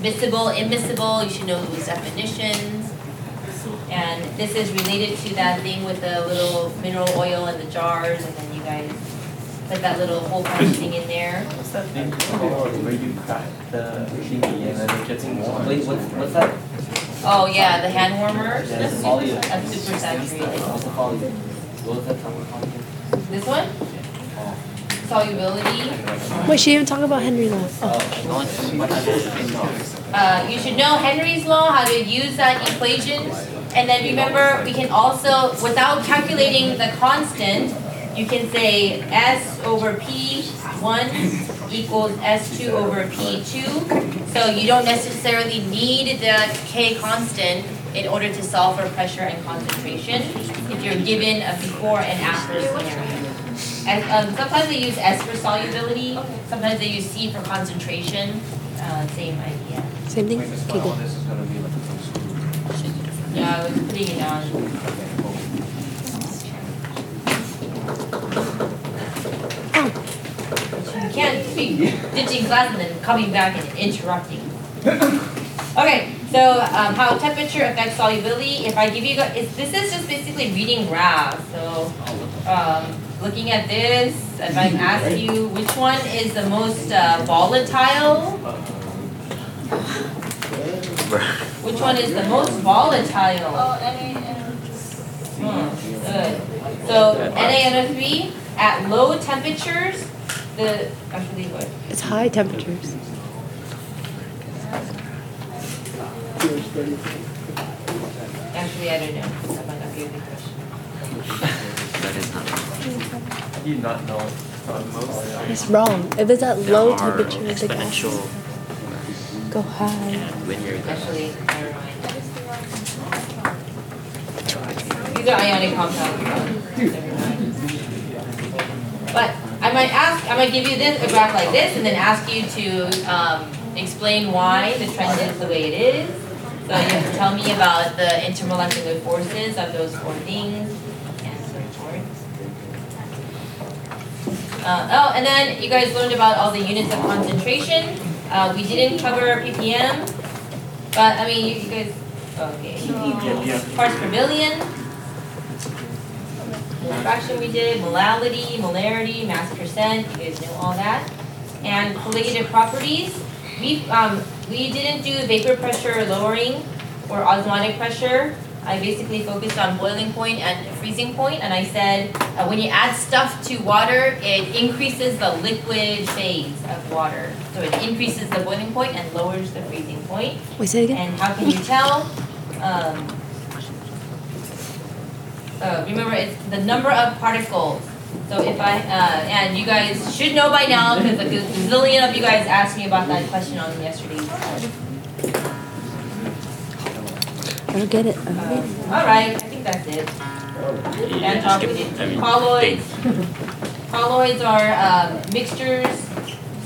Miscible, immiscible, you should know those definitions. And this is related to that thing with the little mineral oil in the jars, and then you guys put that little hole punch thing in there. What's that thing called where you crack the thingy and then it gets warm? Wait, what's, what's that? Oh, yeah, the hand warmers, Yeah, the poly- that's super saturated. What's the poly? What was that term? This one? Solubility. Wait, she didn't talk about Henry's law. Uh, you should know Henry's law, how to use that equation. And then remember, we can also, without calculating the constant, you can say S over P one equals S two over P two. So you don't necessarily need the K constant in order to solve for pressure and concentration if you're given a before and after scenario. And um, sometimes they use S for solubility, sometimes they use C for concentration, uh, same idea. Same thing? Okay, good. This is gonna be like some Yeah, I was putting it on. You can't be ditching class and then coming back and interrupting. [COUGHS] Okay, so um, how temperature affects solubility. If I give you guys, it's, this is just basically reading graphs. So um, looking at this, if I ask you which one is the most uh, volatile, [LAUGHS] which one is the most volatile? Hmm, good. So NaNO3 at low temperatures, the actually what? It's high temperatures. Actually, I don't know. That might not be a good question. [LAUGHS] That is not. How do not know? It's wrong. If it's at low There are temperature, the gases exponential go high. and linear. Actually, never mind. These are ionic compounds. Never mind. But I might ask, I might give you this, a graph like this, and then ask you to um, explain why the trend is the way it is. So you have to tell me about the intermolecular forces of those four things, and so forth. Uh, oh, and then you guys learned about all the units of concentration. Uh, we didn't cover ppm, but I mean, you, you guys, okay. Parts per billion. What fraction we did, molality, molarity, mass percent, you guys know all that. And colligative properties, we, um, we didn't do vapor pressure lowering or osmotic pressure. I basically focused on boiling point and freezing point, and I said uh, when you add stuff to water, it increases the liquid phase of water. So it increases the boiling point and lowers the freezing point. Wait, say it again. And how can you tell? Um, uh, remember, it's the number of particles. So if I, uh, and you guys should know by now, because a gazillion of you guys asked me about that question on yesterday's. I don't get it. I don't get it. All right, I think that's it. And talk we did. Colloids. Colloids are um, mixtures,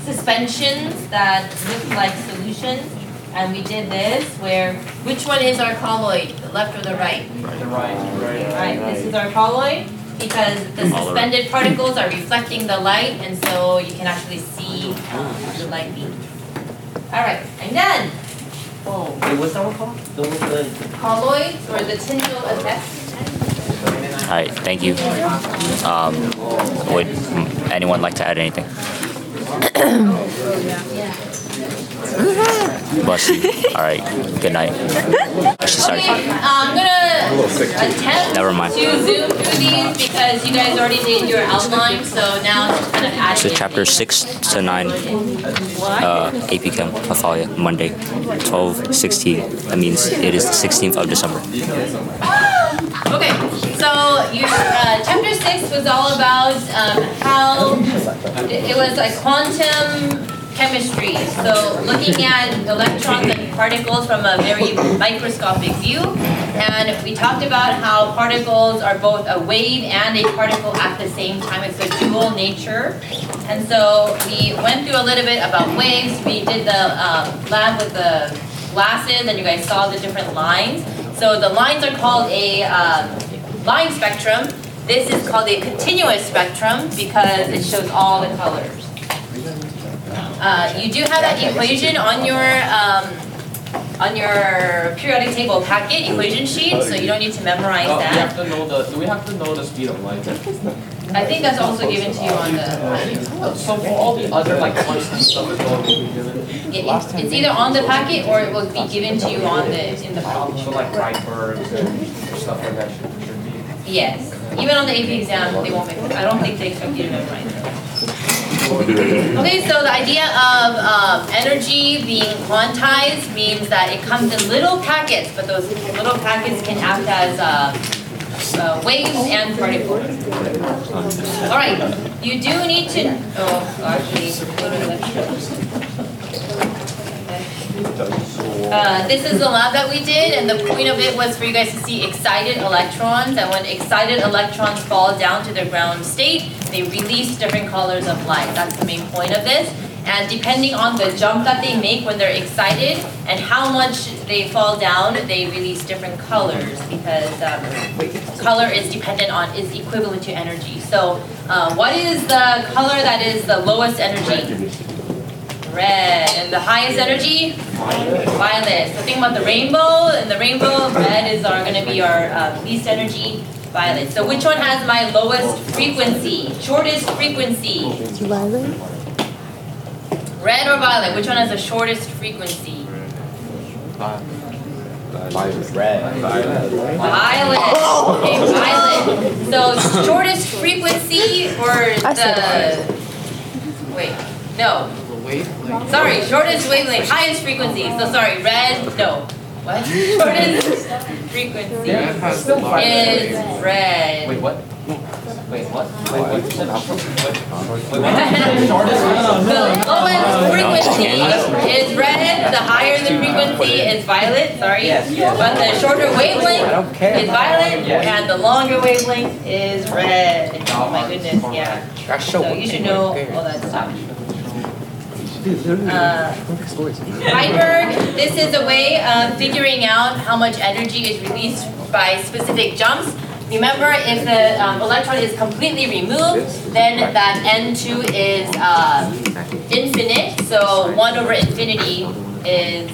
suspensions that look like solutions. And we did this where, which one is our colloid, the left or the right? The right, right. Right, this is our colloid because the All around. suspended particles are reflecting the light and so you can actually see um, the light beam. All right, I'm done. Oh, wait, what's that one called? The one with the Colloids or the Tyndall effect. All right, thank you. Um, would anyone like to add anything? [COUGHS] Bless you. All right. Good night. I should start. Okay, I'm gonna attempt Never mind. to zoom through these because you guys already did your outline, so now I'm just kind of adding So it chapter six to nine, uh, AP Chem, Pathalia, Monday, 12, 16. That means it is the 16th of December. Okay, so your uh, chapter six was all about um, how it, it was like quantum chemistry. So looking at electrons and particles from a very microscopic view, and we talked about how particles are both a wave and a particle at the same time. It's a dual nature, and so we went through a little bit about waves. We did the um, lab with the glasses, and you guys saw the different lines. So the lines are called a uh, line spectrum. This is called a continuous spectrum because it shows all the colors. Uh, you do have that equation on your um, on your periodic table packet equation sheet, so you don't need to memorize Oh, we have that. to know the, do we have to know the speed of light? I think that's also given to you on the. So for all the other like constant stuff, it's all being given. It, it's, it's either on the packet or it will be given to you on the in the problem. So like Rydberg and stuff like that should, should be. Yes, even on the AP exam, they won't make. I don't think they expect you to memorize it. Okay, so the idea of um, energy being quantized means that it comes in little packets, but those little packets can act as uh, uh, waves and particles. All right, you do need to. Oh, actually. Uh, this is the lab that we did, and the point of it was for you guys to see excited electrons. And when excited electrons fall down to their ground state, they release different colors of light. That's the main point of this. And depending on the jump that they make when they're excited and how much they fall down, they release different colors because um, color is dependent on, is equivalent to energy. So uh, what is the color that is the lowest energy? Red. And the highest energy? Violet. So think about the rainbow, and the rainbow, red is our, gonna be our uh, least energy, violet. So which one has my lowest frequency, shortest frequency? Violet? Red or violet? Which one has the shortest frequency? Violet. Red. Violet. Violet. Okay, oh! violet. So shortest frequency or the wait, no. Sorry, shortest wavelength, highest frequency. So sorry, red, no. What? [LAUGHS] Shortest frequency Red has the largest is wave. red. Wait, what? Wait, what? Wait, what? You said Wait, The lowest frequency is red, the higher the frequency is violet, sorry. Yes, yes. But the shorter wavelength is violet, and the longer wavelength is red. Oh my oh goodness, yeah. That's so So you should know all that stuff. Uh, Heisenberg, this is a way of figuring out how much energy is released by specific jumps. Remember, if the um, electron is completely removed, then that N2 is uh, infinite, so 1 over infinity is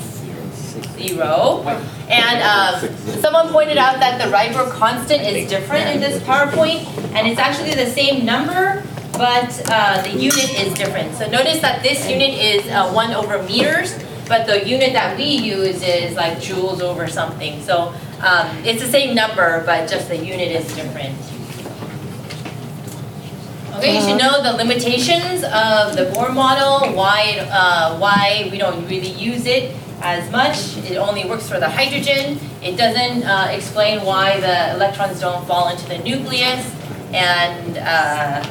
0. And um, someone pointed out that the Rydberg constant is different in this PowerPoint, and it's actually the same number, but uh, the unit is different. So notice that this unit is uh, 1 over meters, but the unit that we use is like joules over something. So um, it's the same number, but just the unit is different. Okay, you should know the limitations of the Bohr model, why, it, uh, why we don't really use it as much. It only works for the hydrogen. It doesn't uh, explain why the electrons don't fall into the nucleus. And, uh,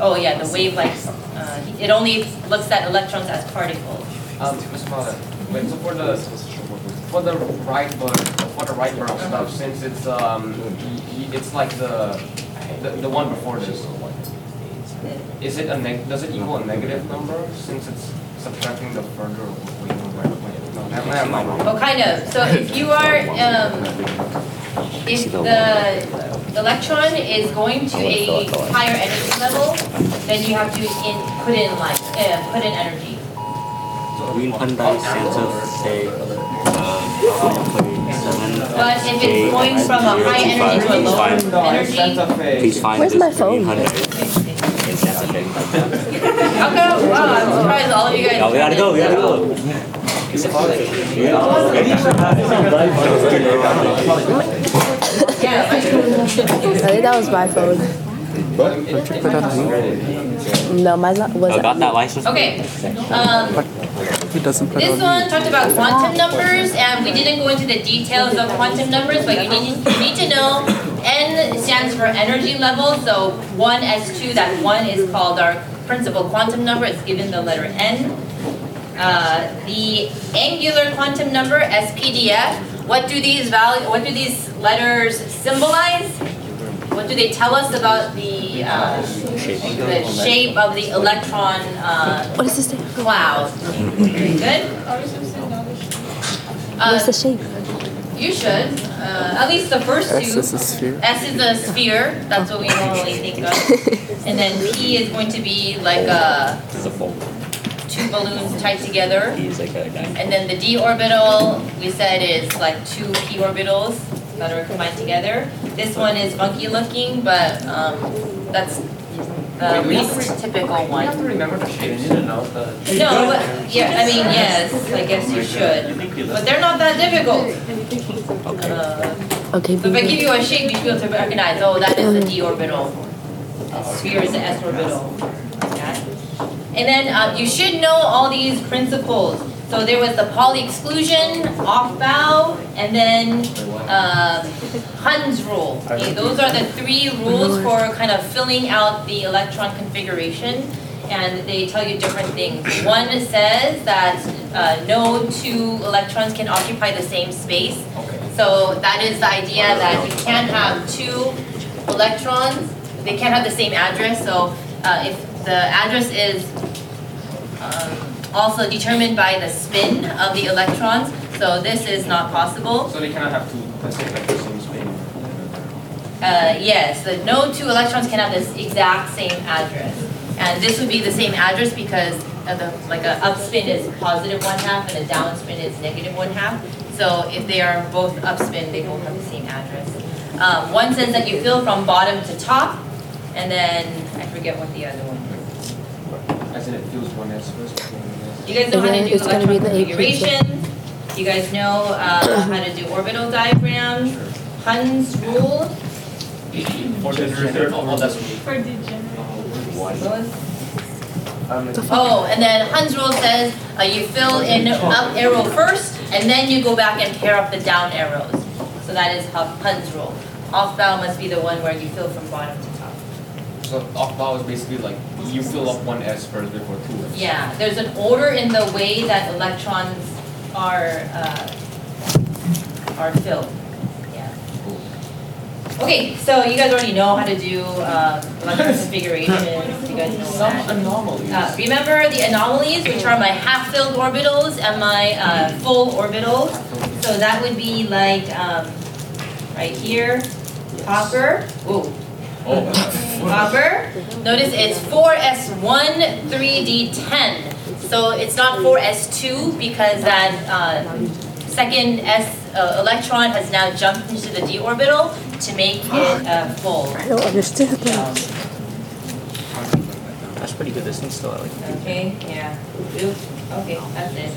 oh yeah, the wavelengths. Uh, it only looks at electrons as particles. Um, wait, so for the, for the right for the Rydberg stuff, since it's, um, it's like the, the, the one before this. Is it a neg, does it equal a negative number since it's subtracting the further away from right? Wait, no, never never mind. Oh, kind of. So if you are, um, if the electron is going to a higher energy level, then you have to in, put in like, uh, put in energy. Hyundai Santa Fe uh. But if it's going from a high energy to a low energy, Please find Where's this my phone? Hyundai in Santa Fe. wow, I'm surprised all of you guys. No, we gotta go, we gotta go. Yeah, I think that was my phone. No, mine's not. Was I got that license. Okay, um, He doesn't put This one talked about quantum numbers, and we didn't go into the details of quantum numbers, but you need, you need to know N stands for energy level, so 1 S2, that 1 is called our principal quantum number, it's given the letter N. Uh, the angular quantum number, SPDF, what do these value, what do these letters symbolize? What do they tell us about the, uh, the shape of the electron, uh, What is this thing? cloud? Very good. What's the Uh, shape? you should, uh, at least the first S two. is a sphere. S is a sphere, that's what we normally think of. [LAUGHS] And then P is going to be like a, This is a fold. Two balloons tied together. He's like a guy. And then the d orbital, we said is like two p orbitals that are combined together. This one is funky looking, but um, that's the least typical one. You have to one. remember the shapes, you know, the. No, but, yeah, I mean, yes, I guess you should, but they're not that difficult. Uh, Okay, So if I give you a shape, you should be able to recognize, oh, that is the d orbital. A sphere is the s orbital. And then uh, you should know all these principles. So there was the Pauli exclusion, Aufbau, and then um, Hund's rule. Okay, those are the three rules for kind of filling out the electron configuration. And they tell you different things. One says that uh, no two electrons can occupy the same space. So that is the idea that you can't have two electrons, they can't have the same address, so uh, if the address is um, also determined by the spin of the electrons. So this is not possible. So they cannot have two, let's say like the same spin. Uh, yes, the no two electrons can have this exact same address. And this would be the same address because of the, like a upspin is positive one half and a downspin is negative one half. So if they are both upspin, they both have the same address. Um, one says that you fill from bottom to top, and then I forget what the other one is. As in it feels one S first. before one You guys know how to do it's gonna be electron the AP configuration. You guys know uh, how to do orbital diagrams, Hund's rule. For the generator, oh, that's me. For degenerate. Oh, and then Hund's rule says uh, you fill in up arrow first, and then you go back and pair up the down arrows. So that is how Hund's rule. Aufbau must be the one where you fill from bottom to top. So bow is basically like you fill up one S first before two S. Yeah, there's an order in the way that electrons are uh, are filled. Yeah. Okay, so you guys already know how to do um, electron [LAUGHS] configurations. You guys know Some that. anomalies. Uh, remember the anomalies, which are my half-filled orbitals and my uh, full orbitals. So that would be like um, right here, copper. Ooh, Oh. copper. Notice it's 4s1 3d10. So it's not 4s2 because that uh, second s uh, electron has now jumped into the d orbital to make it uh, full. I don't understand that. That's pretty good. This thing's still at like. Okay, yeah. Oop, okay, that's it.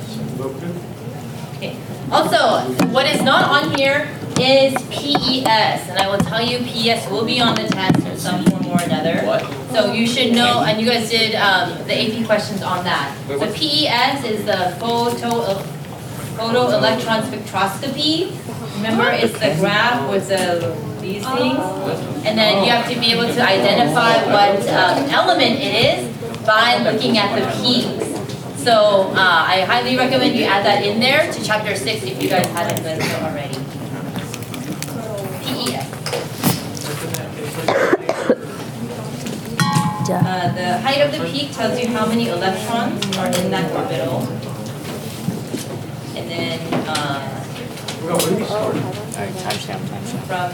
Okay. Also, what is not on here is PES, and I will tell you PES will be on the test in some form or another. What? So you should know, and you guys did um, the AP questions on that. Wait, The what? PES is the photo photo electron spectroscopy. Remember, it's the graph with the these things, and then you have to be able to identify what um, element it is by looking at the peaks. So uh, I highly recommend you add that in there to chapter six if you guys haven't done so already. Uh, the height of the peak tells you how many electrons are in that orbital. And then uh, Alright, timestamp, timestamp. from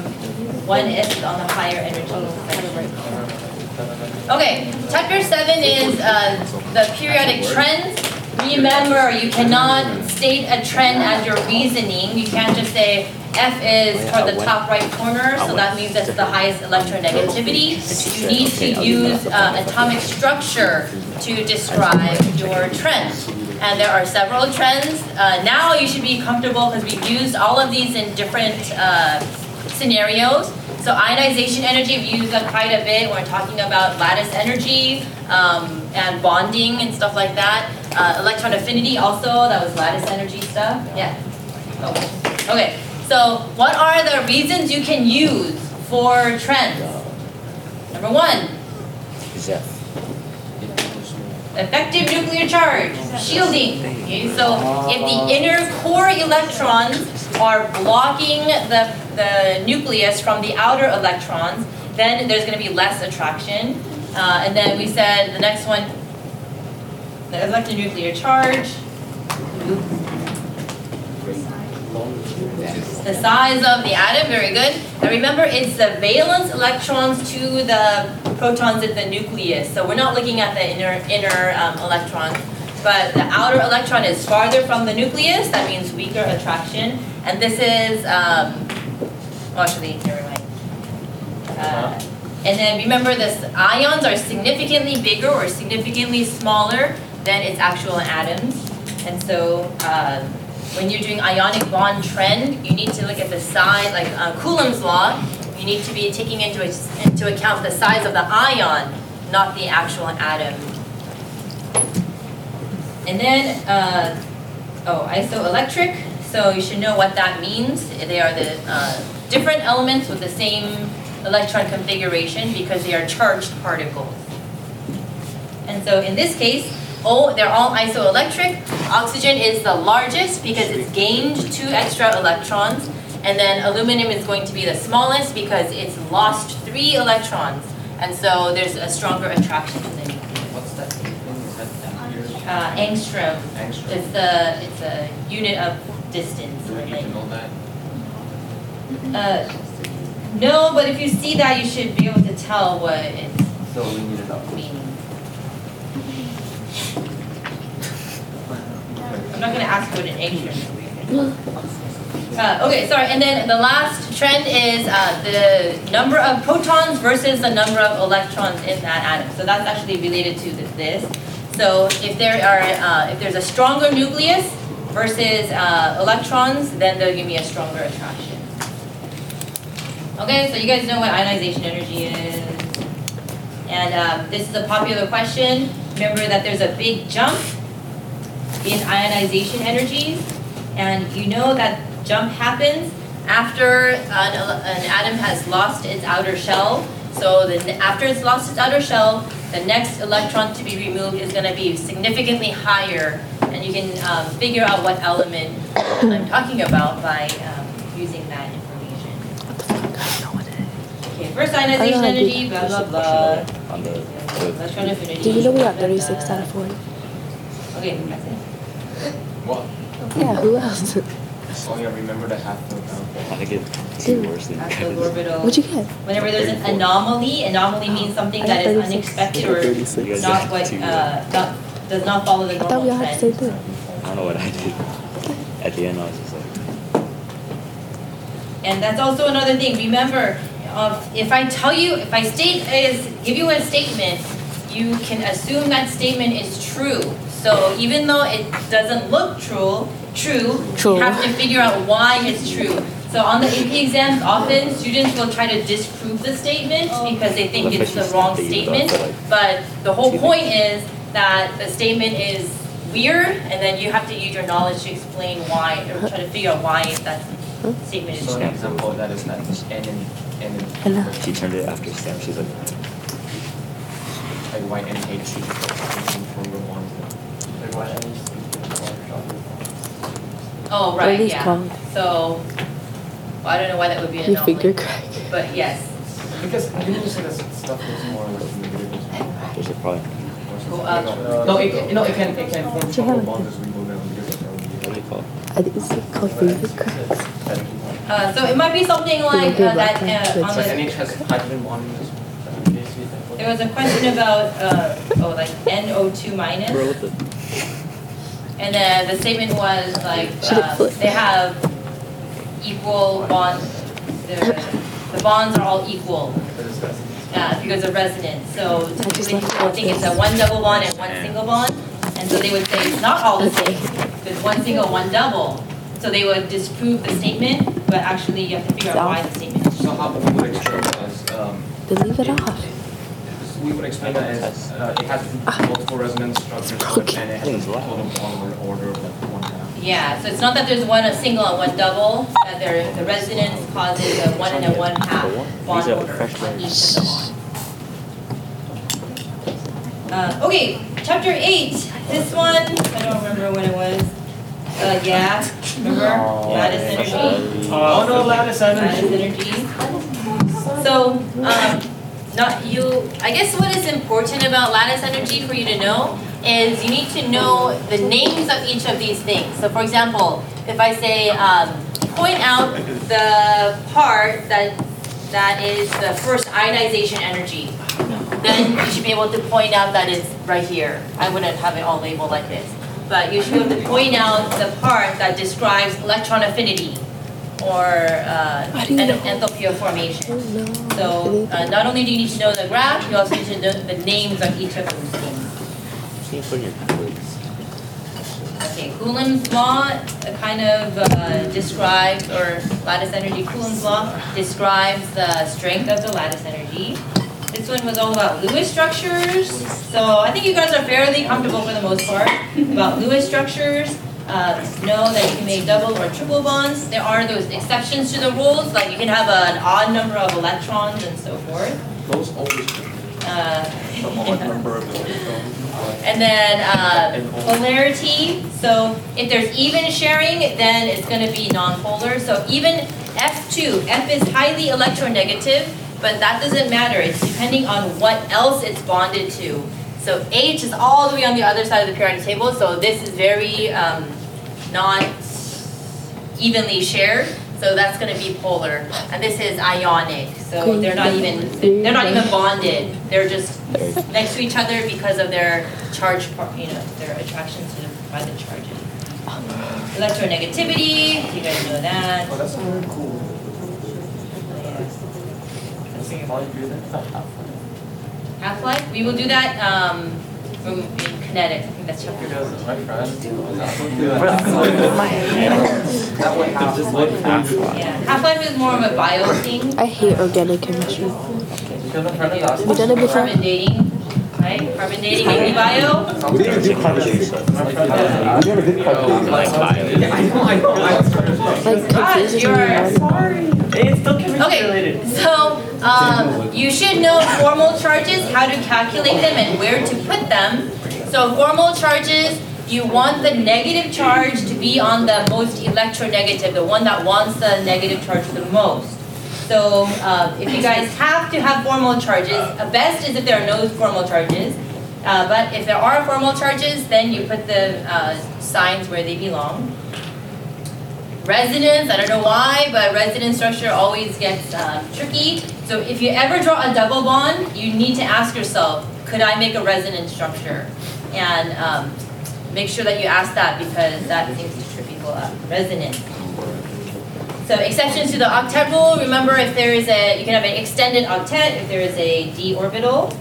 one is on the higher energy spectrum. Okay, chapter seven is uh, the periodic trends. Remember, you cannot state a trend as your reasoning. You can't just say F is for the top right corner, so that means that's the highest electronegativity. You need to use uh, atomic structure to describe your trend. And there are several trends. Uh, now you should be comfortable because we've used all of these in different uh, scenarios. So ionization energy, we use that quite a bit. When we're talking about lattice energy um, and bonding and stuff like that. Uh, electron affinity also, that was lattice energy stuff. Yeah. Oh. Okay. So what are the reasons you can use for trends? Number one, Zeff. Effective nuclear charge, shielding. Okay, so if the inner core electrons are blocking the, the nucleus from the outer electrons, then there's going to be less attraction. Uh, and then we said the next one, the nuclear charge. The size of the atom, very good. And remember, it's the valence electrons to the protons in the nucleus. So we're not looking at the inner inner um, electrons, but the outer electron is farther from the nucleus. That means weaker attraction. And this is, um, well, actually, never mind. Uh, and then remember, this ions are significantly bigger or significantly smaller than its actual atoms. And so um, when you're doing ionic bond trend, you need to look at the size, like uh, Coulomb's law. You need to be taking into, into account the size of the ion, not the actual atom. And then, uh, oh, isoelectric. So you should know what that means. They are the uh, different elements with the same electron configuration because they are charged particles. And so in this case, oh, they're all isoelectric. Oxygen is the largest because it's gained two extra electrons. And then aluminum is going to be the smallest because it's lost three electrons. And so there's a stronger attraction nucleus. What's that thing? Is that down here? Uh, angstrom. Angstrom. It's the, it's a unit of distance. Do we need to know that? Uh, no, but if you see that, you should be able to tell what it's So we need to know. meaning. I'm not gonna ask what an is. Uh, okay, sorry, and then the last trend is uh, the number of protons versus the number of electrons in that atom. So that's actually related to this. So if there are, uh, if there's a stronger nucleus versus uh, electrons, then they'll give me a stronger attraction. Okay, so you guys know what ionization energy is. And um, this is a popular question. Remember that there's a big jump in ionization energies, and you know that jump happens after an, an atom has lost its outer shell. So the, after it's lost its outer shell, the next electron to be removed is going to be significantly higher, and you can um, figure out what element I'm talking about by um, using that information. Okay, first ionization I know, I did. energy, blah blah blah. On the, the Electron affinity. Did you know we got blah, blah, 36 out of 40? Okay, that's it. What? Yeah, who else? [LAUGHS] Oh yeah, remember the half note down. I think it's two worse than That's the orbital. What'd you get? Whenever there's an anomaly, anomaly means something that is unexpected or You guys not got what, two. uh, not, does not follow the I thought we normal all had the trend. same thing. I don't know what I did. At the end, I was just like, And that's also another thing, remember, uh, if I tell you, if I state, is, give you a statement, you can assume that statement is true. So even though it doesn't look true, true, True. you have to figure out why it's true. So on the AP exams, often students will try to disprove the statement because they think it's the wrong statement. But the whole point is that the statement is weird, and then you have to use your knowledge to explain why, or try to figure out why that statement is So true. an example of that is that N and N and Hello. she turned it after Sam. She's like, like Y and H stronger bonds. Like Y and H Oh, What right, these yeah. called? So, well, I don't know why that would be an Your finger anomaly, crack. but yes. Because didn't you say that stuff is more like negative? there's a problem. Go up. No, it can, no, it can, it can form you stronger have? bonds as we go down because of What do you call it? I think it's called finger cracks. Uh, so it might be something like uh, that, uh, on the, NH has hydrogen bond in this. there was a question about, uh, oh, like NO2 minus. Bro, what the? And then the statement was like, uh, they have equal bonds. the, the bonds are all equal, uh, because of resonance. So typically left people think it's a one double bond and one single bond. And so they would say it's not all the same, it's one single, one double. So they would disprove the statement, but actually you have to figure out why the statement is So how we would explain that as, um, Then leave it off. we would explain that as, uh, it has multiple resonance structures, but and it has a total bond order of like one half. Yeah, so it's not that there's one a single and one double, that there, the resonance causes a one and a one half bond These are order fresh on each of the bonds. Uh, okay, chapter eight, this one, I don't remember when it was. Uh, yeah, remember? Lattice energy. Oh no, lattice Lattice energy. So, um, not you, I guess what is important about lattice energy for you to know is you need to know the names of each of these things. So for example, if I say, um, point out the part that, that is the first ionization energy, then you should be able to point out that it's right here. I wouldn't have it all labeled like this. But you should be to point out the part that describes electron affinity or uh, How en- enthalpy of formation. Oh. So uh, not only do you need to know the graph, you also need to know the names of each of those things. Can you put in your tablets? Okay, Coulomb's law uh, kind of uh, describes, or lattice energy, Coulomb's law describes the strength of the lattice energy. This one was all about Lewis structures. So I think you guys are fairly comfortable for the most part about Lewis structures. Uh, know that you can make double or triple bonds. There are those exceptions to the rules, like you can have an odd number of electrons and so forth. Those always Uh, the odd [LAUGHS] number of electrons. And then uh, polarity, so if there's even sharing, then it's going to be nonpolar. So even F2, F is highly electronegative, but that doesn't matter. It's depending on what else it's bonded to. So H is all the way on the other side of the periodic table, so this is very um, not evenly shared. So that's going to be polar, and this is ionic. So they're not even they're not even bonded. They're just next to each other because of their charge, par- you know, their attraction to the, by the charges. [SIGHS] Electronegativity, you guys know that. Oh, that's really cool. Half-life, we will do that um, from- in kinetic. I think that's chapter My friend. Yeah, half-life is more of a bio thing. I hate organic chemistry. Have you done it before? Carbon dating, right? Carbon dating and bio. We never did carbon dating stuff. Like bio. Like Ah, confuses me. you're man. It's still chemistry Okay, related. so um, you should know formal charges, how to calculate them, and where to put them. So formal charges, you want the negative charge to be on the most electronegative, the one that wants the negative charge the most. So uh, if you guys have to have formal charges, uh, best is if there are no formal charges. Uh, but if there are formal charges, then you put the uh, signs where they belong. Resonance, I don't know why, but resonance structure always gets um, tricky. So if you ever draw a double bond, you need to ask yourself, could I make a resonance structure? And um, make sure that you ask that because that seems to trip people up. Resonance. So exceptions to the octet rule, remember if there is a, you can have an extended octet if there is a d orbital.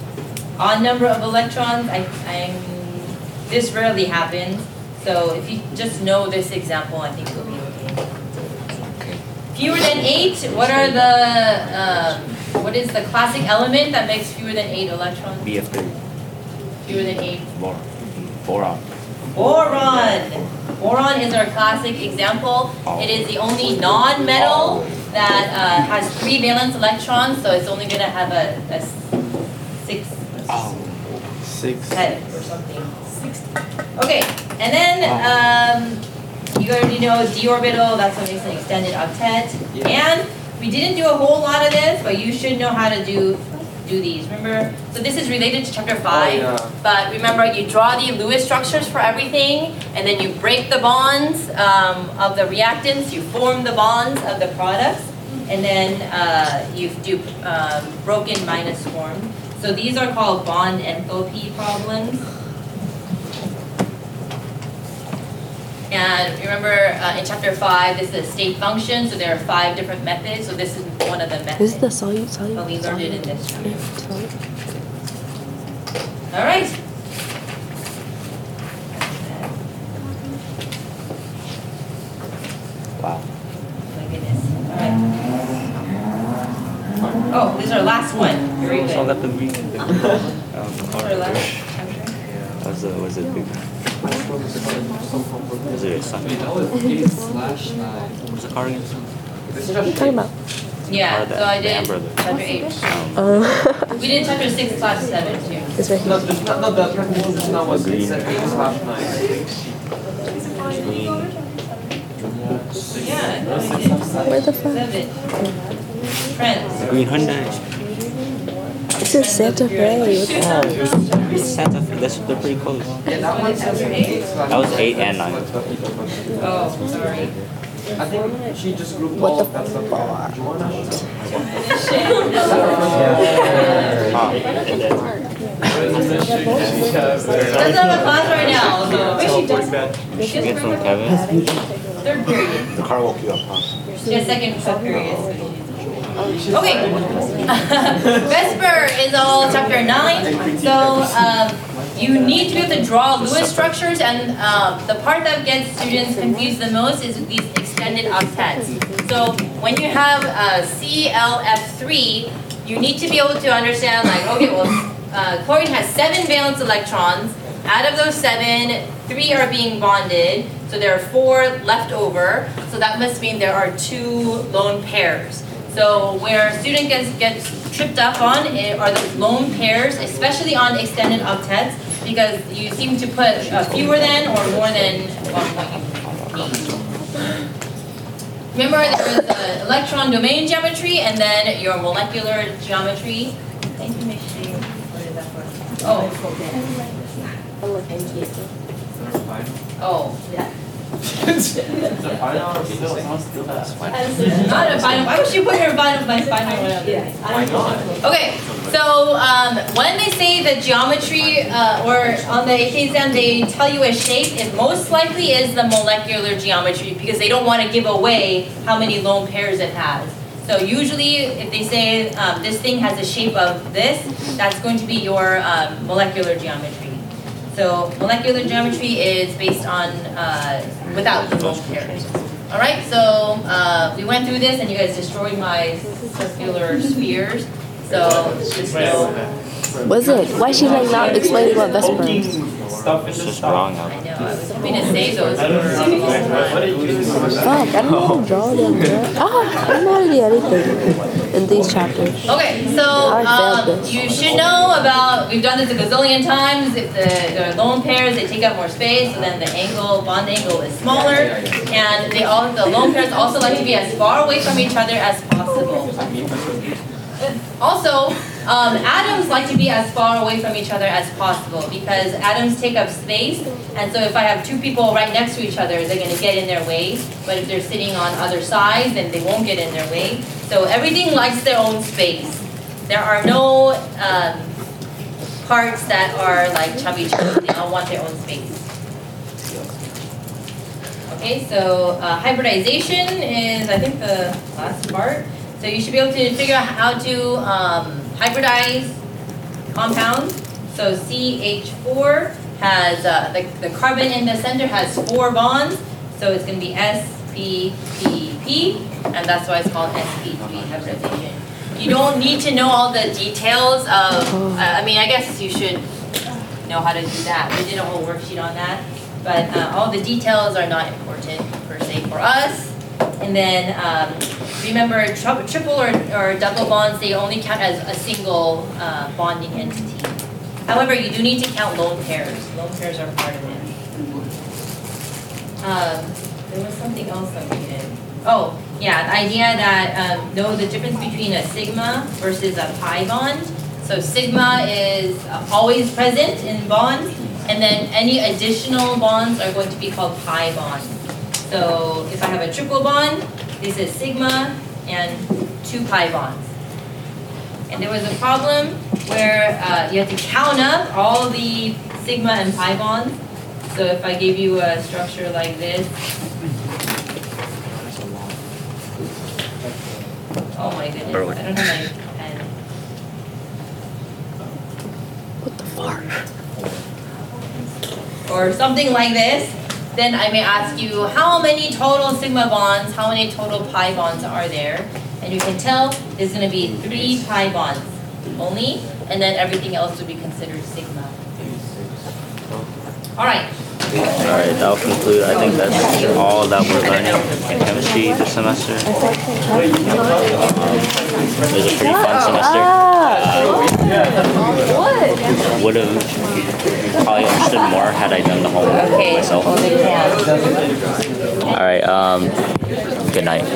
Odd number of electrons, I, I'm, this rarely happens. So if you just know this example, I think you'll be okay. Fewer than eight, what are the, um, what is the classic element that makes fewer than eight electrons? BF3. Fewer than eight. Boron. Boron. Boron. Boron is our classic example. It is the only non-metal that uh, has three valence electrons, so it's only going to have a six Six. head or something. Okay, and then um, you already know d orbital. That's what makes an extended octet. And we didn't do a whole lot of this, but you should know how to do do these. Remember, so this is related to chapter five. yeah. But remember, you draw the Lewis structures for everything, and then you break the bonds um, of the reactants. You form the bonds of the products, and then uh, you do um, broken minus form. So these are called bond enthalpy problems. And remember, uh, in chapter five, this is a state function, so there are five different methods. So this is one of the methods. This is the solute, solute. But we learned it in this chapter. All right. Wow. My goodness. All right. Oh, this is our last one. Very So good. that the green. The, um, our last chapter. was it was it? Was it a sun? Wait, that was eight slash nine. Was it cardigan? What are you talking about? Yeah, Or the- so I the did Amber Alert. chapter eight. Uh, We did chapter six, class seven too. it's right No, here. there's not, no, the presentation just now was it said eight slash nine. Yeah, no, we did Where the fuck? seven. Friends. The green Hyundai. This is Santa Fe. What the? Oh, Santa Fe. That's they're pretty close. Yeah, that one says eight That was eight and nine. Oh, sorry. I think she just grouped What all the of that stuff. Do? Doesn't have a class right now, so. She get from Kevin. Third period. The car woke you up, huh? Yeah, second sub period. Okay. [LAUGHS] VSEPR is all chapter nine. So um, you need to be able to draw Lewis structures, and um, the part that gets students confused the most is these extended octets. So when you have uh, CLF3, you need to be able to understand like, okay, well, uh, chlorine has seven valence electrons. Out of those seven, three are being bonded, so there are four left over. So that must mean there are two lone pairs. So where a student gets, gets tripped up on are the lone pairs, especially on extended octets, because you seem to put uh, fewer than or more than one point you need. Remember, there is the electron domain geometry and then your molecular geometry. Thank you, Miss Shi. What is that for? Oh. Oh, yeah. Not a final, why would you put your final, my final one? Why not? Okay, so um, when they say the geometry uh, or on the AK exam they tell you a shape, it most likely is the molecular geometry because they don't want to give away how many lone pairs it has. So usually if they say um, this thing has a shape of this, that's going to be your um, molecular geometry. So molecular geometry is based on uh, without the lone pairs. All right, so uh, we went through this and you guys destroyed my circular spheres. So just know. Was it? Why is she like not explaining what VSEPR is? Stuff It's just wrong now. I know, I was hoping to say those for a long time. Fuck, I don't know how to draw them. Girl. Ah, I don't know how to do anything in these chapters. Okay, so um, you should know about, we've done this a gazillion times, if the, the lone pairs, they take up more space, so then the angle, bond angle is smaller. And they all, the lone pairs also like to be as far away from each other as possible. Also, um, atoms like to be as far away from each other as possible because atoms take up space. And so if I have two people right next to each other, they're going to get in their way. But if they're sitting on other sides, then they won't get in their way. So everything likes their own space. There are no um, parts that are like chubby chubby. They all want their own space. Okay, so uh, hybridization is, I think, the last part. So you should be able to figure out how to um, hybridize compounds. So CH4 has, uh, the, the carbon in the center has four bonds. So it's going to be SPPP, and that's why it's called sp3 hybridization. You don't need to know all the details of, uh, I mean, I guess you should know how to do that. We did a whole worksheet on that. But uh, all the details are not important per se for us. And then um, remember, tri- triple or, or double bonds, they only count as a single uh, bonding entity. However, you do need to count lone pairs. Lone pairs are part of it. Um, there was something else that we did. Oh, yeah, the idea that um, know the difference between a sigma versus a pi bond. So sigma is uh, always present in bonds, and then any additional bonds are going to be called pi bonds. So if I have a triple bond, this is sigma and two pi bonds. And there was a problem where uh, you had to count up all the sigma and pi bonds. So if I gave you a structure like this, oh my goodness, I don't have my pen. What the fuck? or something like this, then I may ask you how many total sigma bonds, how many total pi bonds are there? And you can tell there's going to be three pi bonds only, and then everything else would be considered sigma. All right. Alright, that'll conclude. I think that's all that we're learning in chemistry this semester. Um, it was a pretty fun semester. Uh, Would have probably understood more had I done the homework myself. Alright, um, good night.